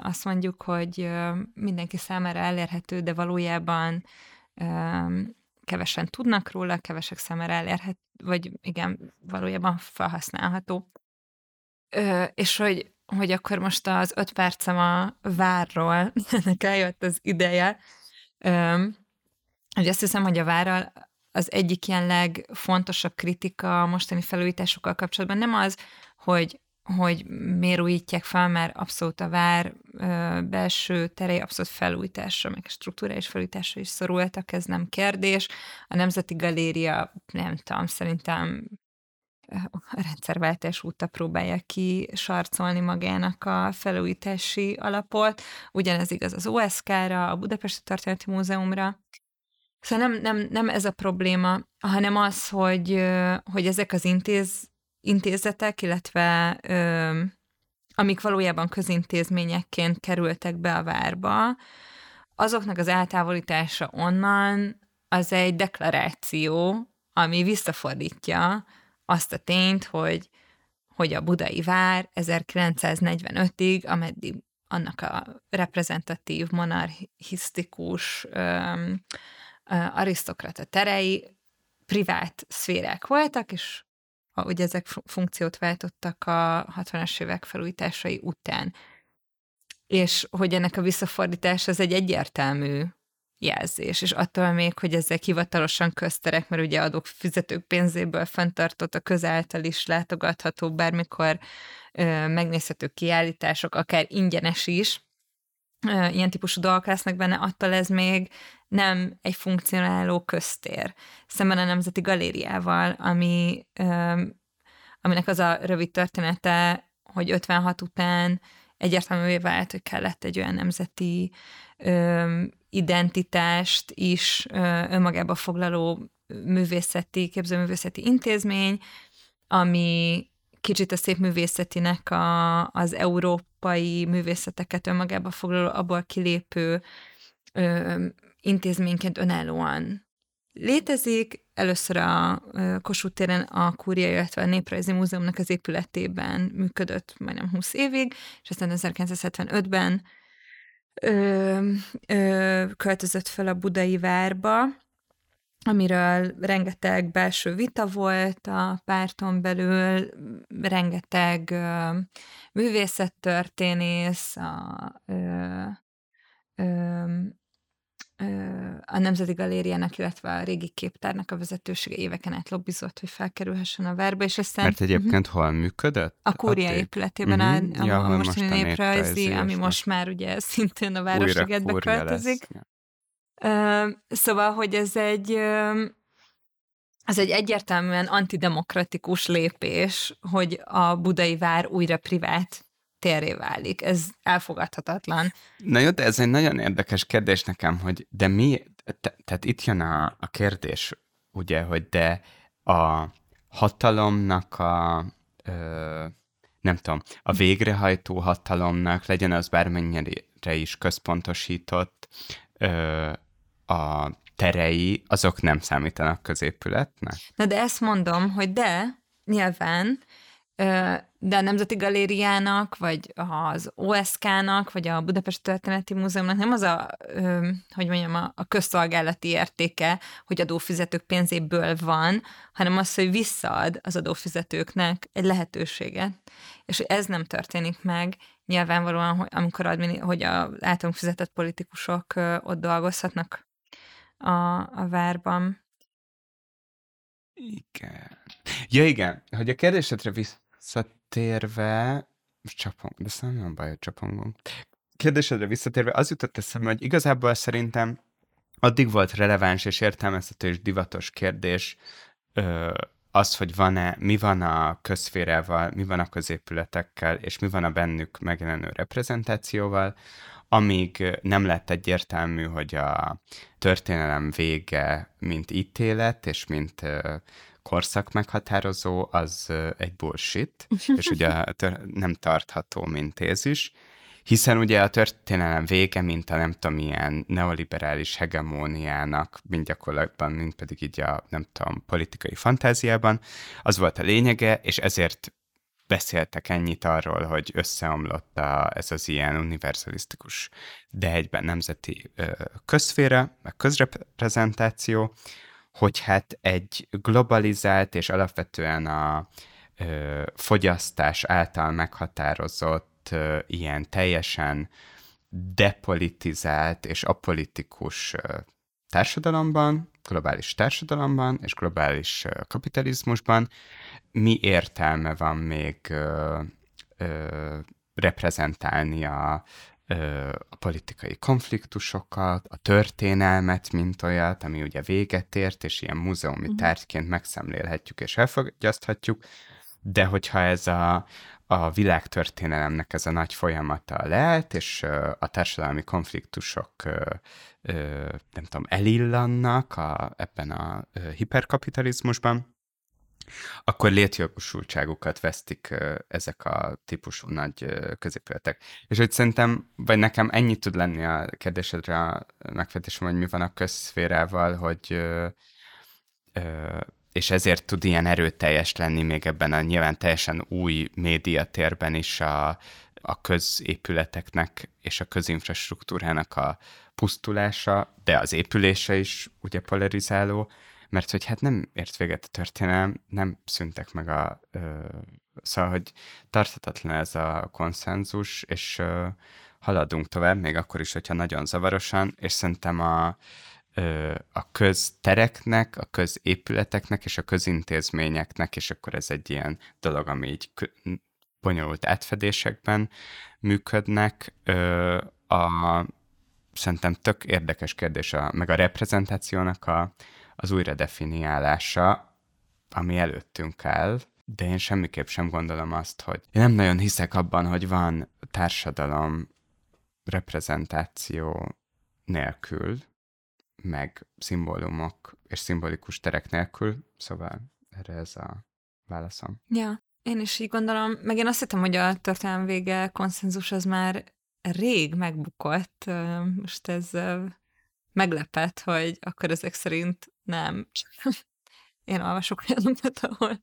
azt mondjuk, hogy mindenki számára elérhető, de valójában kevesen tudnak róla, kevesek számára elérhet, vagy igen, valójában felhasználható. Ö, és hogy, hogy akkor most az öt percem a várról, ennek eljött az ideje, ö, hogy azt hiszem, hogy a várral az egyik ilyen legfontosabb kritika a mostani felújításokkal kapcsolatban nem az, hogy hogy miért újítják fel, mert abszolút a vár ö, belső terei abszolút felújításra, meg struktúrális felújításra is szorultak, ez nem kérdés. A Nemzeti Galéria, nem tudom, szerintem a rendszerváltás óta próbálja ki sarcolni magának a felújítási alapot. Ugyanez igaz az OSK-ra, a Budapesti Történeti Múzeumra. Szóval nem, nem, nem ez a probléma, hanem az, hogy, hogy ezek az intéz, intézetek, illetve ö, amik valójában közintézményekként kerültek be a várba, azoknak az eltávolítása onnan az egy deklaráció, ami visszafordítja azt a tényt, hogy, hogy a budai vár 1945-ig, ameddig annak a reprezentatív, monarchisztikus, öm, ö, arisztokrata terei privát szférák voltak, és hogy ezek fu- funkciót váltottak a 60-as évek felújításai után. És hogy ennek a visszafordítás az egy egyértelmű jelzés, és attól még, hogy ezek hivatalosan közterek, mert ugye adók fizetők pénzéből fenntartott a közáltal is látogatható, bármikor ö, megnézhető kiállítások, akár ingyenes is, ilyen típusú dolgok lesznek benne, attól ez még nem egy funkcionáló köztér. Szemben a Nemzeti Galériával, ami, aminek az a rövid története, hogy 56 után egyértelművé vált, hogy kellett egy olyan nemzeti identitást is önmagába foglaló művészeti, képzőművészeti intézmény, ami kicsit a szép művészetinek a, az európai művészeteket önmagába foglaló, abból kilépő ö, intézményként önállóan létezik. Először a Kossuth téren a Kúria, illetve a Néprajzi Múzeumnak az épületében működött majdnem 20 évig, és aztán 1975-ben ö, ö, költözött fel a budai várba, amiről rengeteg belső vita volt a párton belül, rengeteg művészettörténész, a, ö, ö, a Nemzeti Galériának, illetve a régi képtárnak a vezetősége éveken át lobbizott, hogy felkerülhessen a várba, és aztán... Mert egyébként uh-huh. hol működött? A Kúria épületében, uh-huh. a, a, ja, a mostani most néprajzi, ami most már ugye szintén a Városligetbe költözik. Lesz. Uh, szóval, hogy ez egy ez egy egyértelműen antidemokratikus lépés, hogy a budai vár újra privát térré válik. Ez elfogadhatatlan. Na jó, de ez egy nagyon érdekes kérdés nekem, hogy de mi, te, tehát itt jön a, a kérdés, ugye, hogy de a hatalomnak a, ö, nem tudom, a végrehajtó hatalomnak, legyen az bármennyire is központosított, ö, a terei, azok nem számítanak középületnek? Na de ezt mondom, hogy de, nyilván, de a Nemzeti Galériának, vagy az OSK-nak, vagy a Budapest Történeti Múzeumnak nem az a, hogy mondjam, a, közszolgálati értéke, hogy adófizetők pénzéből van, hanem az, hogy visszaad az adófizetőknek egy lehetőséget. És ez nem történik meg, nyilvánvalóan, amikor admini, hogy a általunk fizetett politikusok ott dolgozhatnak a, a várban. Igen. Ja, igen, hogy a kérdésedre visszatérve, csapong, de szerintem nem baj, hogy csapongunk. Kérdésedre visszatérve, az jutott eszembe, hogy igazából szerintem addig volt releváns és értelmezhető és divatos kérdés ö, az, hogy van-e, mi van a közférával, mi van a középületekkel, és mi van a bennük megjelenő reprezentációval, amíg nem lett egyértelmű, hogy a történelem vége, mint ítélet, és mint korszak meghatározó, az egy bullshit, és ugye nem tartható, mint tézis, hiszen ugye a történelem vége, mint a nem tudom, ilyen neoliberális hegemóniának, mint gyakorlatban, mint pedig így a nem tudom, politikai fantáziában, az volt a lényege, és ezért beszéltek ennyit arról, hogy összeomlott a, ez az ilyen univerzalisztikus, de egyben nemzeti közféra, meg közreprezentáció, hogy hát egy globalizált és alapvetően a ö, fogyasztás által meghatározott ö, ilyen teljesen depolitizált és apolitikus ö, társadalomban, globális társadalomban és globális kapitalizmusban mi értelme van még ö, ö, reprezentálni a, a politikai konfliktusokat, a történelmet, mint olyat, ami ugye véget ért, és ilyen múzeumi uh-huh. tárgyként megszemlélhetjük és elfogyaszthatjuk, de hogyha ez a, a világtörténelemnek ez a nagy folyamata lehet, és a társadalmi konfliktusok nem tudom, elillannak a, ebben a hiperkapitalizmusban, akkor létjogosultságukat vesztik ezek a típusú nagy középületek. És hogy szerintem, vagy nekem ennyi tud lenni a kérdésedre a megfejtésem, hogy mi van a közszférával, hogy és ezért tud ilyen erőteljes lenni még ebben a nyilván teljesen új médiatérben is a, a középületeknek és a közinfrastruktúrának a pusztulása, de az épülése is ugye polarizáló, mert hogy hát nem ért véget a történelem, nem szüntek meg a... Ö, szóval, hogy tarthatatlan ez a konszenzus, és ö, haladunk tovább, még akkor is, hogyha nagyon zavarosan, és szerintem a, a köztereknek, a középületeknek és a közintézményeknek, és akkor ez egy ilyen dolog, ami így bonyolult átfedésekben működnek, a szerintem tök érdekes kérdés, a, meg a reprezentációnak a, az újra definiálása, ami előttünk áll, de én semmiképp sem gondolom azt, hogy én nem nagyon hiszek abban, hogy van társadalom reprezentáció nélkül, meg szimbólumok és szimbolikus terek nélkül, szóval erre ez a válaszom. Ja, én is így gondolom, meg én azt hittem, hogy a történelem vége konszenzus az már rég megbukott. Most ez meglepett, hogy akkor ezek szerint nem. Én olvasok olyanokat, ahol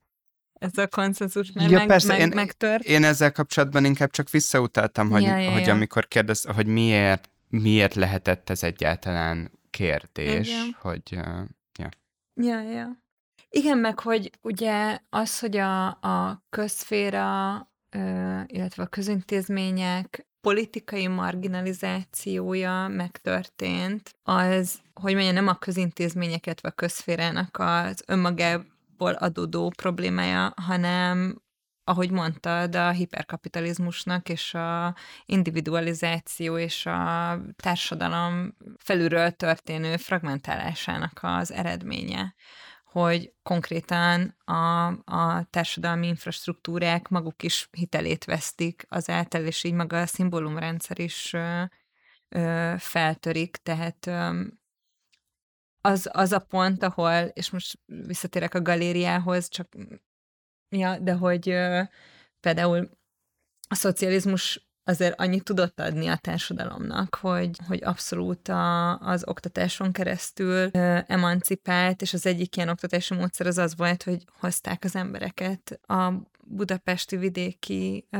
ez a konszenzus már ja, meg, persze, meg, én, megtört. Én ezzel kapcsolatban inkább csak visszautaltam, hogy, ja, ja, hogy ja. amikor kérdez, hogy miért miért lehetett ez egyáltalán kérdés, Igen. hogy uh, ja. Ja, ja. Igen, meg hogy ugye az, hogy a, a közszféra, ö, illetve a közintézmények politikai marginalizációja megtörtént, az, hogy mondja, nem a közintézmények, illetve a közszférának az önmagából adódó problémája, hanem ahogy mondtad, a hiperkapitalizmusnak és a individualizáció és a társadalom felülről történő fragmentálásának az eredménye hogy konkrétan a, a társadalmi infrastruktúrák maguk is hitelét vesztik azáltal, és így maga a szimbólumrendszer is ö, ö, feltörik, tehát ö, az, az a pont, ahol, és most visszatérek a galériához, csak ja, de hogy például a szocializmus azért annyit tudott adni a társadalomnak, hogy, hogy abszolút a, az oktatáson keresztül ö, emancipált, és az egyik ilyen oktatási módszer az az volt, hogy hozták az embereket a budapesti vidéki ö,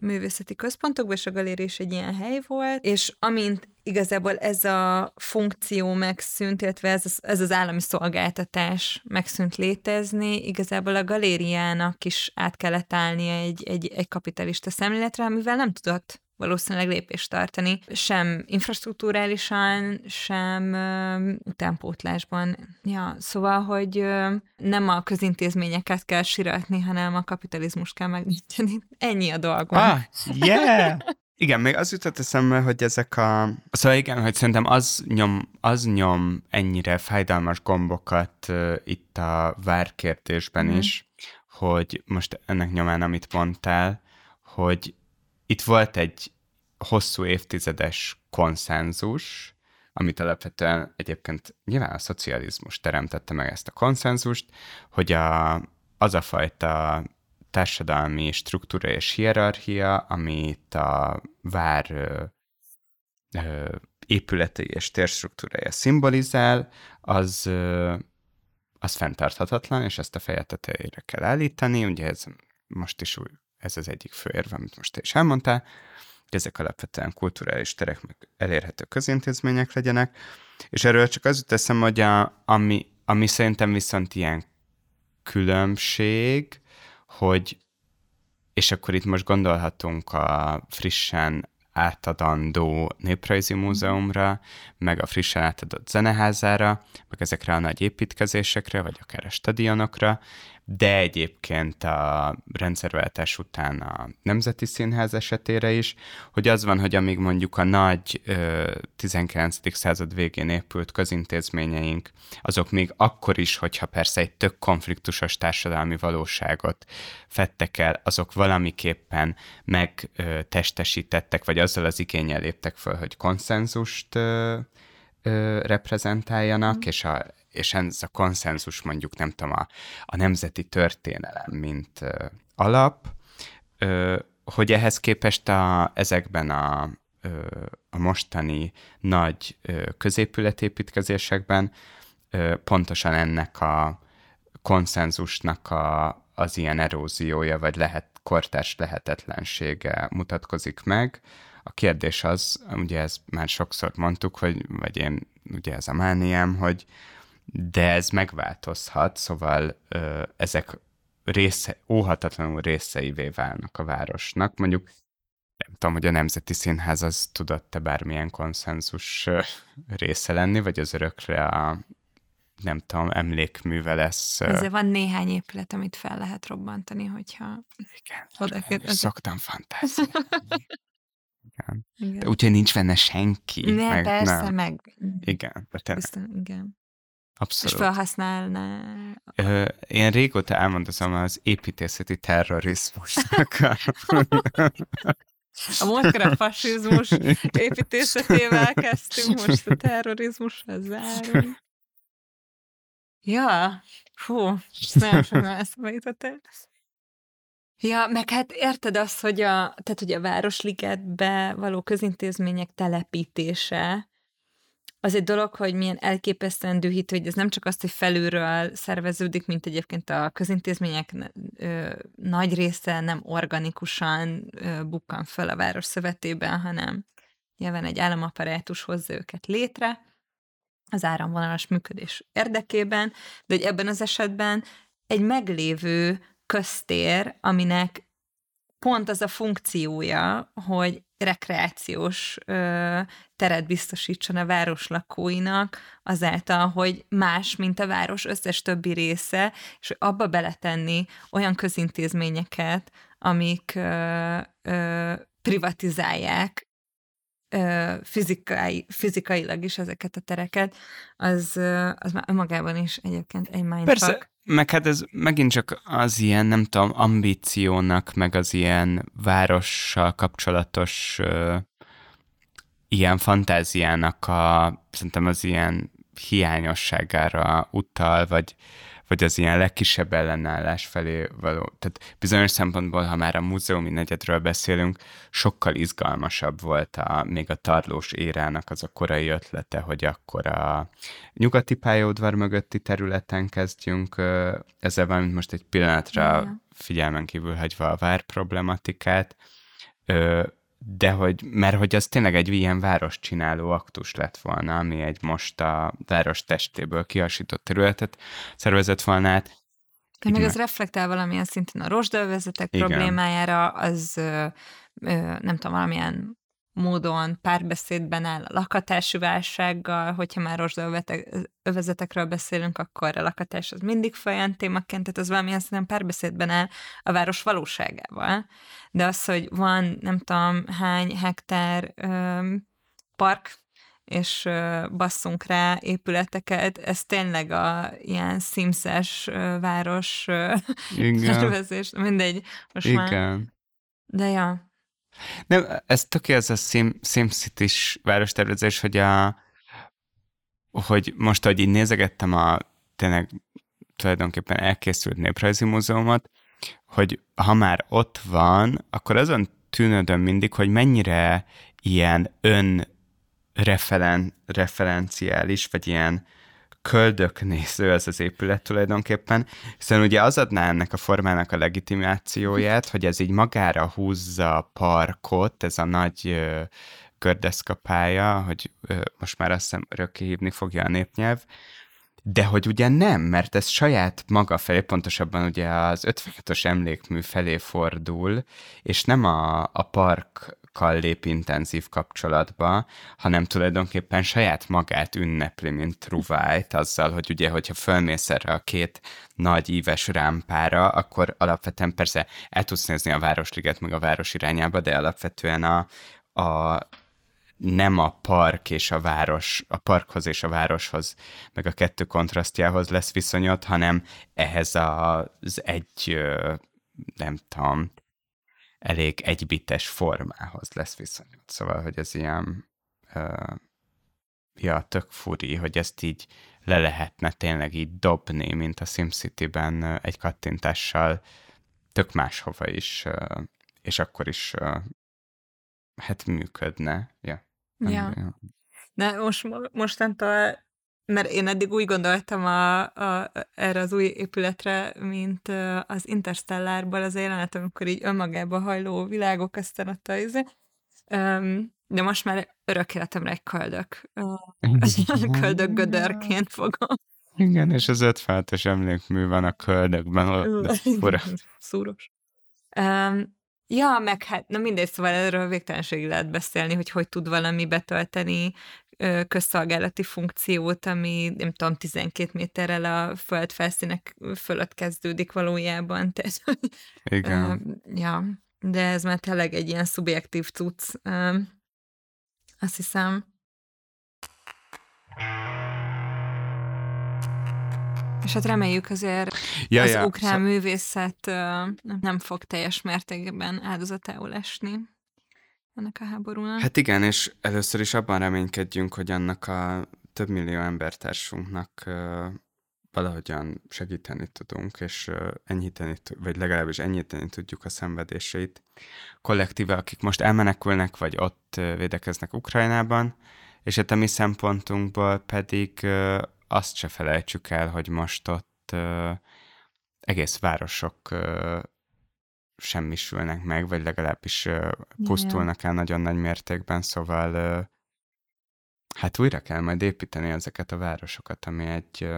művészeti központokba, és a galéria is egy ilyen hely volt, és amint igazából ez a funkció megszűnt, illetve ez az, ez az állami szolgáltatás megszűnt létezni, igazából a galériának is át kellett állnia egy, egy, egy kapitalista szemléletre, amivel nem tudott valószínűleg lépést tartani, sem infrastruktúrálisan, sem ö, utánpótlásban. Ja, szóval, hogy ö, nem a közintézményeket kell siratni, hanem a kapitalizmust kell megnyitni. Ennyi a dolgom. Ah, yeah! Igen, még az jutott eszembe, hogy ezek a... Szóval igen, hogy szerintem az nyom, az nyom ennyire fájdalmas gombokat uh, itt a várkérdésben mm. is, hogy most ennek nyomán, amit mondtál, hogy itt volt egy hosszú évtizedes konszenzus, amit alapvetően egyébként nyilván a szocializmus teremtette meg ezt a konszenzust, hogy a, az a fajta társadalmi struktúra és hierarchia, amit a vár ö, ö, épületi és térstruktúrája szimbolizál, az, ö, az fenntarthatatlan, és ezt a feje tetejére kell állítani. Ugye ez most is új, ez az egyik fő érve, amit most te is elmondtál, hogy ezek alapvetően kulturális terek, meg elérhető közintézmények legyenek. És erről csak az jut eszem, hogy a, ami, ami szerintem viszont ilyen különbség, hogy, és akkor itt most gondolhatunk a frissen átadandó Néprajzi Múzeumra, meg a frissen átadott zeneházára, meg ezekre a nagy építkezésekre, vagy akár a stadionokra, de egyébként a rendszerváltás után a Nemzeti Színház esetére is, hogy az van, hogy amíg mondjuk a nagy 19. század végén épült közintézményeink, azok még akkor is, hogyha persze egy tök konfliktusos társadalmi valóságot fettek el, azok valamiképpen megtestesítettek, vagy azzal az igényel léptek föl, hogy konszenzust reprezentáljanak, mm. és a és ez a konszenzus mondjuk, nem tudom, a, a nemzeti történelem, mint ö, alap, ö, hogy ehhez képest a, ezekben a, ö, a mostani nagy ö, középületépítkezésekben ö, pontosan ennek a konszenzusnak a, az ilyen eróziója, vagy lehet kortárs lehetetlensége mutatkozik meg. A kérdés az, ugye ezt már sokszor mondtuk, hogy, vagy én, ugye ez a mániám, hogy, de ez megváltozhat, szóval ö, ezek része, óhatatlanul részeivé válnak a városnak. Mondjuk nem tudom, hogy a Nemzeti Színház az tudott-e bármilyen konszenzus része lenni, vagy az örökre a nem tudom, emlékműve lesz. Ezzel van néhány épület, amit fel lehet robbantani, hogyha Igen, oda szoktam fantáziálni. Igen. igen. De úgyhogy nincs benne senki. Ne, meg, persze, nem. meg... Igen, de. Biztos, igen. Abszolút. És felhasználná... Ö, én régóta elmondom az építészeti terrorizmusnak a... Múltkor a fasizmus építészetével kezdtünk, most a terrorizmusra zárunk. Ja, fú, nagyon sokan eszembe jutott el. Ja, meg hát érted azt, hogy a, tehát, hogy a Városligetbe való közintézmények telepítése, az egy dolog, hogy milyen elképesztően dühítő, hogy ez nem csak azt, hogy felülről szerveződik, mint egyébként a közintézmények ö, nagy része nem organikusan ö, bukkan fel a város szövetében, hanem nyilván egy államaparátus hozza őket létre, az áramvonalas működés érdekében, de hogy ebben az esetben egy meglévő köztér, aminek pont az a funkciója, hogy rekreációs ö, teret biztosítson a város lakóinak, azáltal, hogy más, mint a város összes többi része, és abba beletenni olyan közintézményeket, amik ö, ö, privatizálják ö, fizikai, fizikailag is ezeket a tereket, az, az már önmagában is egyébként egy mindfuck. Persze, meg hát ez megint csak az ilyen, nem tudom, ambíciónak, meg az ilyen várossal kapcsolatos ö, ilyen fantáziának a, szerintem az ilyen hiányosságára utal, vagy, vagy az ilyen legkisebb ellenállás felé való. Tehát bizonyos szempontból, ha már a múzeumi negyedről beszélünk, sokkal izgalmasabb volt a, még a tarlós érának az a korai ötlete, hogy akkor a nyugati pályaudvar mögötti területen kezdjünk ezzel valamint most egy pillanatra figyelmen kívül hagyva a vár problematikát, de hogy, mert hogy az tényleg egy ilyen városcsináló aktus lett volna, ami egy most a város testéből kiasított területet szervezett volna át. De meg az reflektál valamilyen szinten a rozsdölvezetek Igen. problémájára, az ö, ö, nem tudom, valamilyen módon párbeszédben áll a lakatási válsággal, hogyha már rozsdölvezetekről beszélünk, akkor a lakatás az mindig folyam témaként, tehát az valamilyen szinten párbeszédben áll a város valóságával. De az, hogy van nem tudom hány hektár öm, park, és ö, basszunk rá épületeket, ez tényleg a ilyen szimszes város tervezés, mindegy, most már. igen. De ja, Nem, ez töké ez a Sim, SimCity-s várostervezés, hogy a hogy most, hogy így nézegettem a tényleg tulajdonképpen elkészült néprajzi múzeumot, hogy ha már ott van, akkor azon tűnődöm mindig, hogy mennyire ilyen ön referen, referenciális, vagy ilyen köldöknéző az az épület tulajdonképpen, hiszen ugye az adná ennek a formának a legitimációját, hogy ez így magára húzza a parkot, ez a nagy ö, gördeszkapálya, hogy most már azt hiszem örökké hívni fogja a népnyelv, de hogy ugye nem, mert ez saját maga felé, pontosabban ugye az 56-os emlékmű felé fordul, és nem a, a parkkal lép intenzív kapcsolatba, hanem tulajdonképpen saját magát ünnepli, mint Truvájt, azzal, hogy ugye, hogyha fölmész erre a két nagy íves rámpára, akkor alapvetően persze el tudsz nézni a Városliget meg a város irányába, de alapvetően a, a nem a park és a város, a parkhoz és a városhoz, meg a kettő kontrasztjához lesz viszonyod, hanem ehhez az egy, nem tudom, elég egybites formához lesz viszonyod. Szóval, hogy ez ilyen, ö, ja, tök furi, hogy ezt így le lehetne tényleg így dobni, mint a SimCity-ben ö, egy kattintással tök máshova is, ö, és akkor is ö, hát működne. Ja. Nem- Ja. ja. De most, mostantól, mert én eddig úgy gondoltam a, a, erre az új épületre, mint az Interstellárból az jelenet, amikor így önmagába hajló világok, aztán ott a izé. De most már örök életemre egy köldök. Köldök gödörként fogom. Igen, és az 56-os emlékmű van a köldökben. Szúros. Um, ja, meg hát, na mindegy, szóval erről végtelenségig lehet beszélni, hogy hogy tud valami betölteni közszolgálati funkciót, ami nem tudom, 12 méterrel a föld felszínek fölött kezdődik valójában. Tehát, Igen. ja, de ez már tényleg egy ilyen szubjektív cucc. Azt hiszem. És hát reméljük azért Ja, az ja, ukrán szó- művészet nem fog teljes mértékben áldozatául esni ennek a háborúnak. Hát igen, és először is abban reménykedjünk, hogy annak a több millió embertársunknak ö, valahogyan segíteni tudunk, és ö, enyhíteni, vagy legalábbis enyhíteni tudjuk a szenvedéseit. Kollektíve, akik most elmenekülnek, vagy ott védekeznek Ukrajnában, és hát a mi szempontunkból pedig azt se felejtsük el, hogy most ott egész városok semmisülnek meg, vagy legalábbis pusztulnak el nagyon nagy mértékben, szóval hát újra kell majd építeni ezeket a városokat, ami egy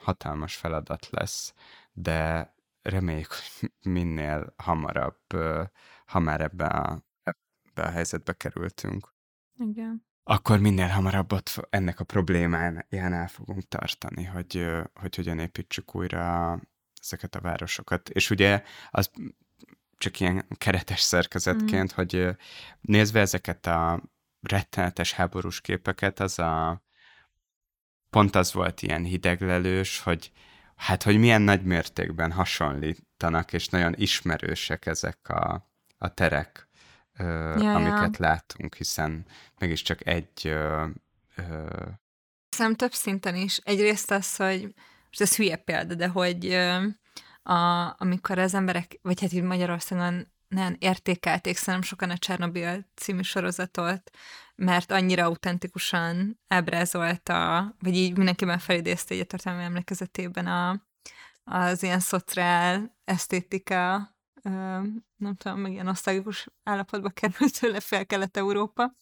hatalmas feladat lesz, de reméljük, hogy minél hamarabb, ha már ebbe a, ebbe a helyzetbe kerültünk, Igen. akkor minél hamarabb ott ennek a problémájánál fogunk tartani, hogy, hogy hogyan építsük újra ezeket a városokat. És ugye az csak ilyen keretes szerkezetként, mm. hogy nézve ezeket a rettenetes háborús képeket, az a pont az volt ilyen hideglelős, hogy hát, hogy milyen nagy mértékben hasonlítanak, és nagyon ismerősek ezek a, a terek, ö, Ja, ja. amiket látunk, hiszen mégiscsak egy ö, ö, Szerintem több szinten is. Egyrészt az, hogy most ez hülye példa, de hogy ö, a, amikor az emberek, vagy hát így Magyarországon nagyon értékelték szerintem sokan a Csernobyl című sorozatot, mert annyira autentikusan ábrázolta, vagy így mindenkiben felidézte egy a történelmi emlékezetében a, az ilyen szociál esztétika, nem tudom, meg ilyen nosztalgikus állapotba került tőle fel Kelet-Európa,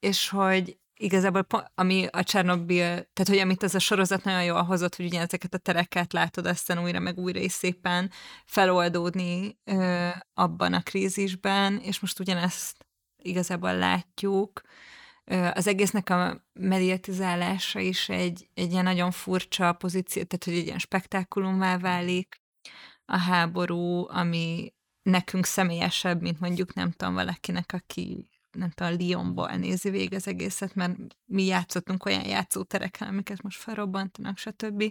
és hogy igazából, ami a Csernobyl, tehát hogy amit ez a sorozat nagyon jól hozott, hogy ugye ezeket a tereket látod aztán újra meg újra is szépen feloldódni ö, abban a krízisben, és most ugyanezt igazából látjuk. Ö, az egésznek a mediatizálása is egy, egy ilyen nagyon furcsa pozíció, tehát hogy egy ilyen spektákulumvá válik a háború, ami nekünk személyesebb, mint mondjuk nem tudom valakinek, aki nem tudom, Lyonból nézi végig az egészet, mert mi játszottunk olyan játszótereken, amiket most felrobbantanak, stb.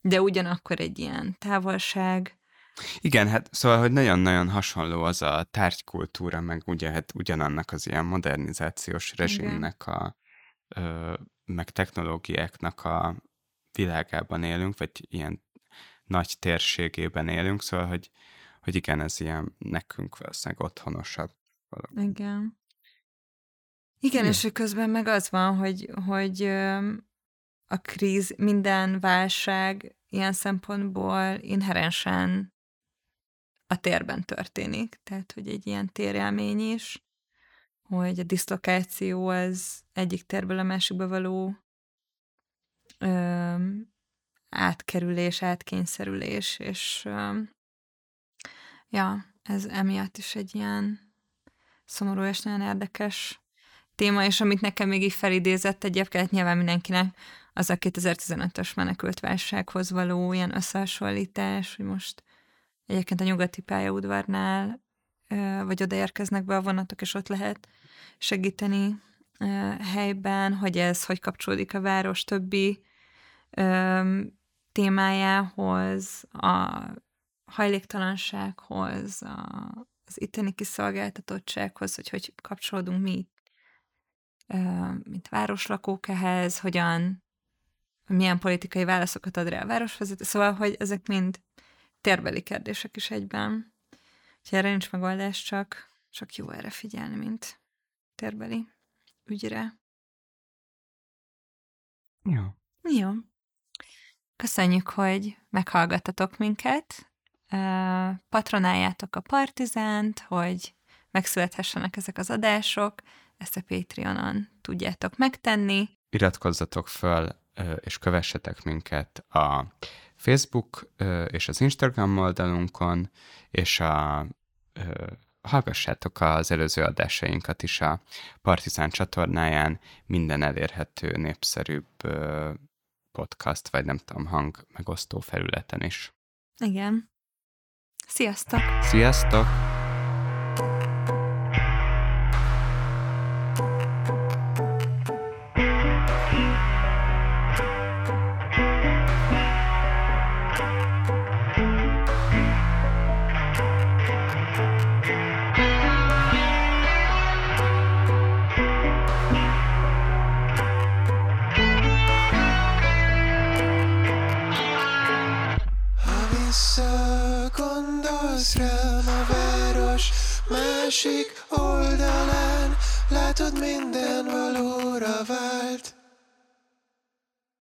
De ugyanakkor egy ilyen távolság. Igen, hát szóval, hogy nagyon-nagyon hasonló az a tárgykultúra, meg ugye hát ugyanannak az ilyen modernizációs rezsimnek a, ö, meg technológiáknak a világában élünk, vagy ilyen nagy térségében élünk, szóval, hogy, hogy igen, ez ilyen nekünk valószínűleg otthonosabb. valami. Igen. Igen, Jó. és hogy közben meg az van, hogy, hogy a kríz, minden válság ilyen szempontból inherensen a térben történik. Tehát, hogy egy ilyen térélmény is, hogy a diszlokáció az egyik térből a másikba való öm, átkerülés, átkényszerülés, és öm, ja, ez emiatt is egy ilyen szomorú és nagyon érdekes téma, és amit nekem még így felidézett egyébként nyilván mindenkinek, az a 2015-ös menekült válsághoz való ilyen összehasonlítás, hogy most egyébként a nyugati pályaudvarnál vagy odaérkeznek be a vonatok, és ott lehet segíteni helyben, hogy ez hogy kapcsolódik a város többi témájához, a hajléktalansághoz, az itteni kiszolgáltatottsághoz, hogy hogy kapcsolódunk mi, mint városlakók ehhez, hogyan, milyen politikai válaszokat ad rá a városvezető, szóval, hogy ezek mind térbeli kérdések is egyben. Úgyhogy erre nincs megoldás, csak, csak jó erre figyelni, mint térbeli ügyre. Jó. Jó. Köszönjük, hogy meghallgattatok minket. Patronáljátok a Partizánt, hogy megszülethessenek ezek az adások. Ezt a Patreonon tudjátok megtenni. Iratkozzatok föl, ö, és kövessetek minket a Facebook és az Instagram oldalunkon, és a, hallgassátok az előző adásainkat is a Partizán csatornáján, minden elérhető, népszerűbb podcast, vagy nem tudom, hang megosztó felületen is. Igen. Sziasztok! Sziasztok! Másik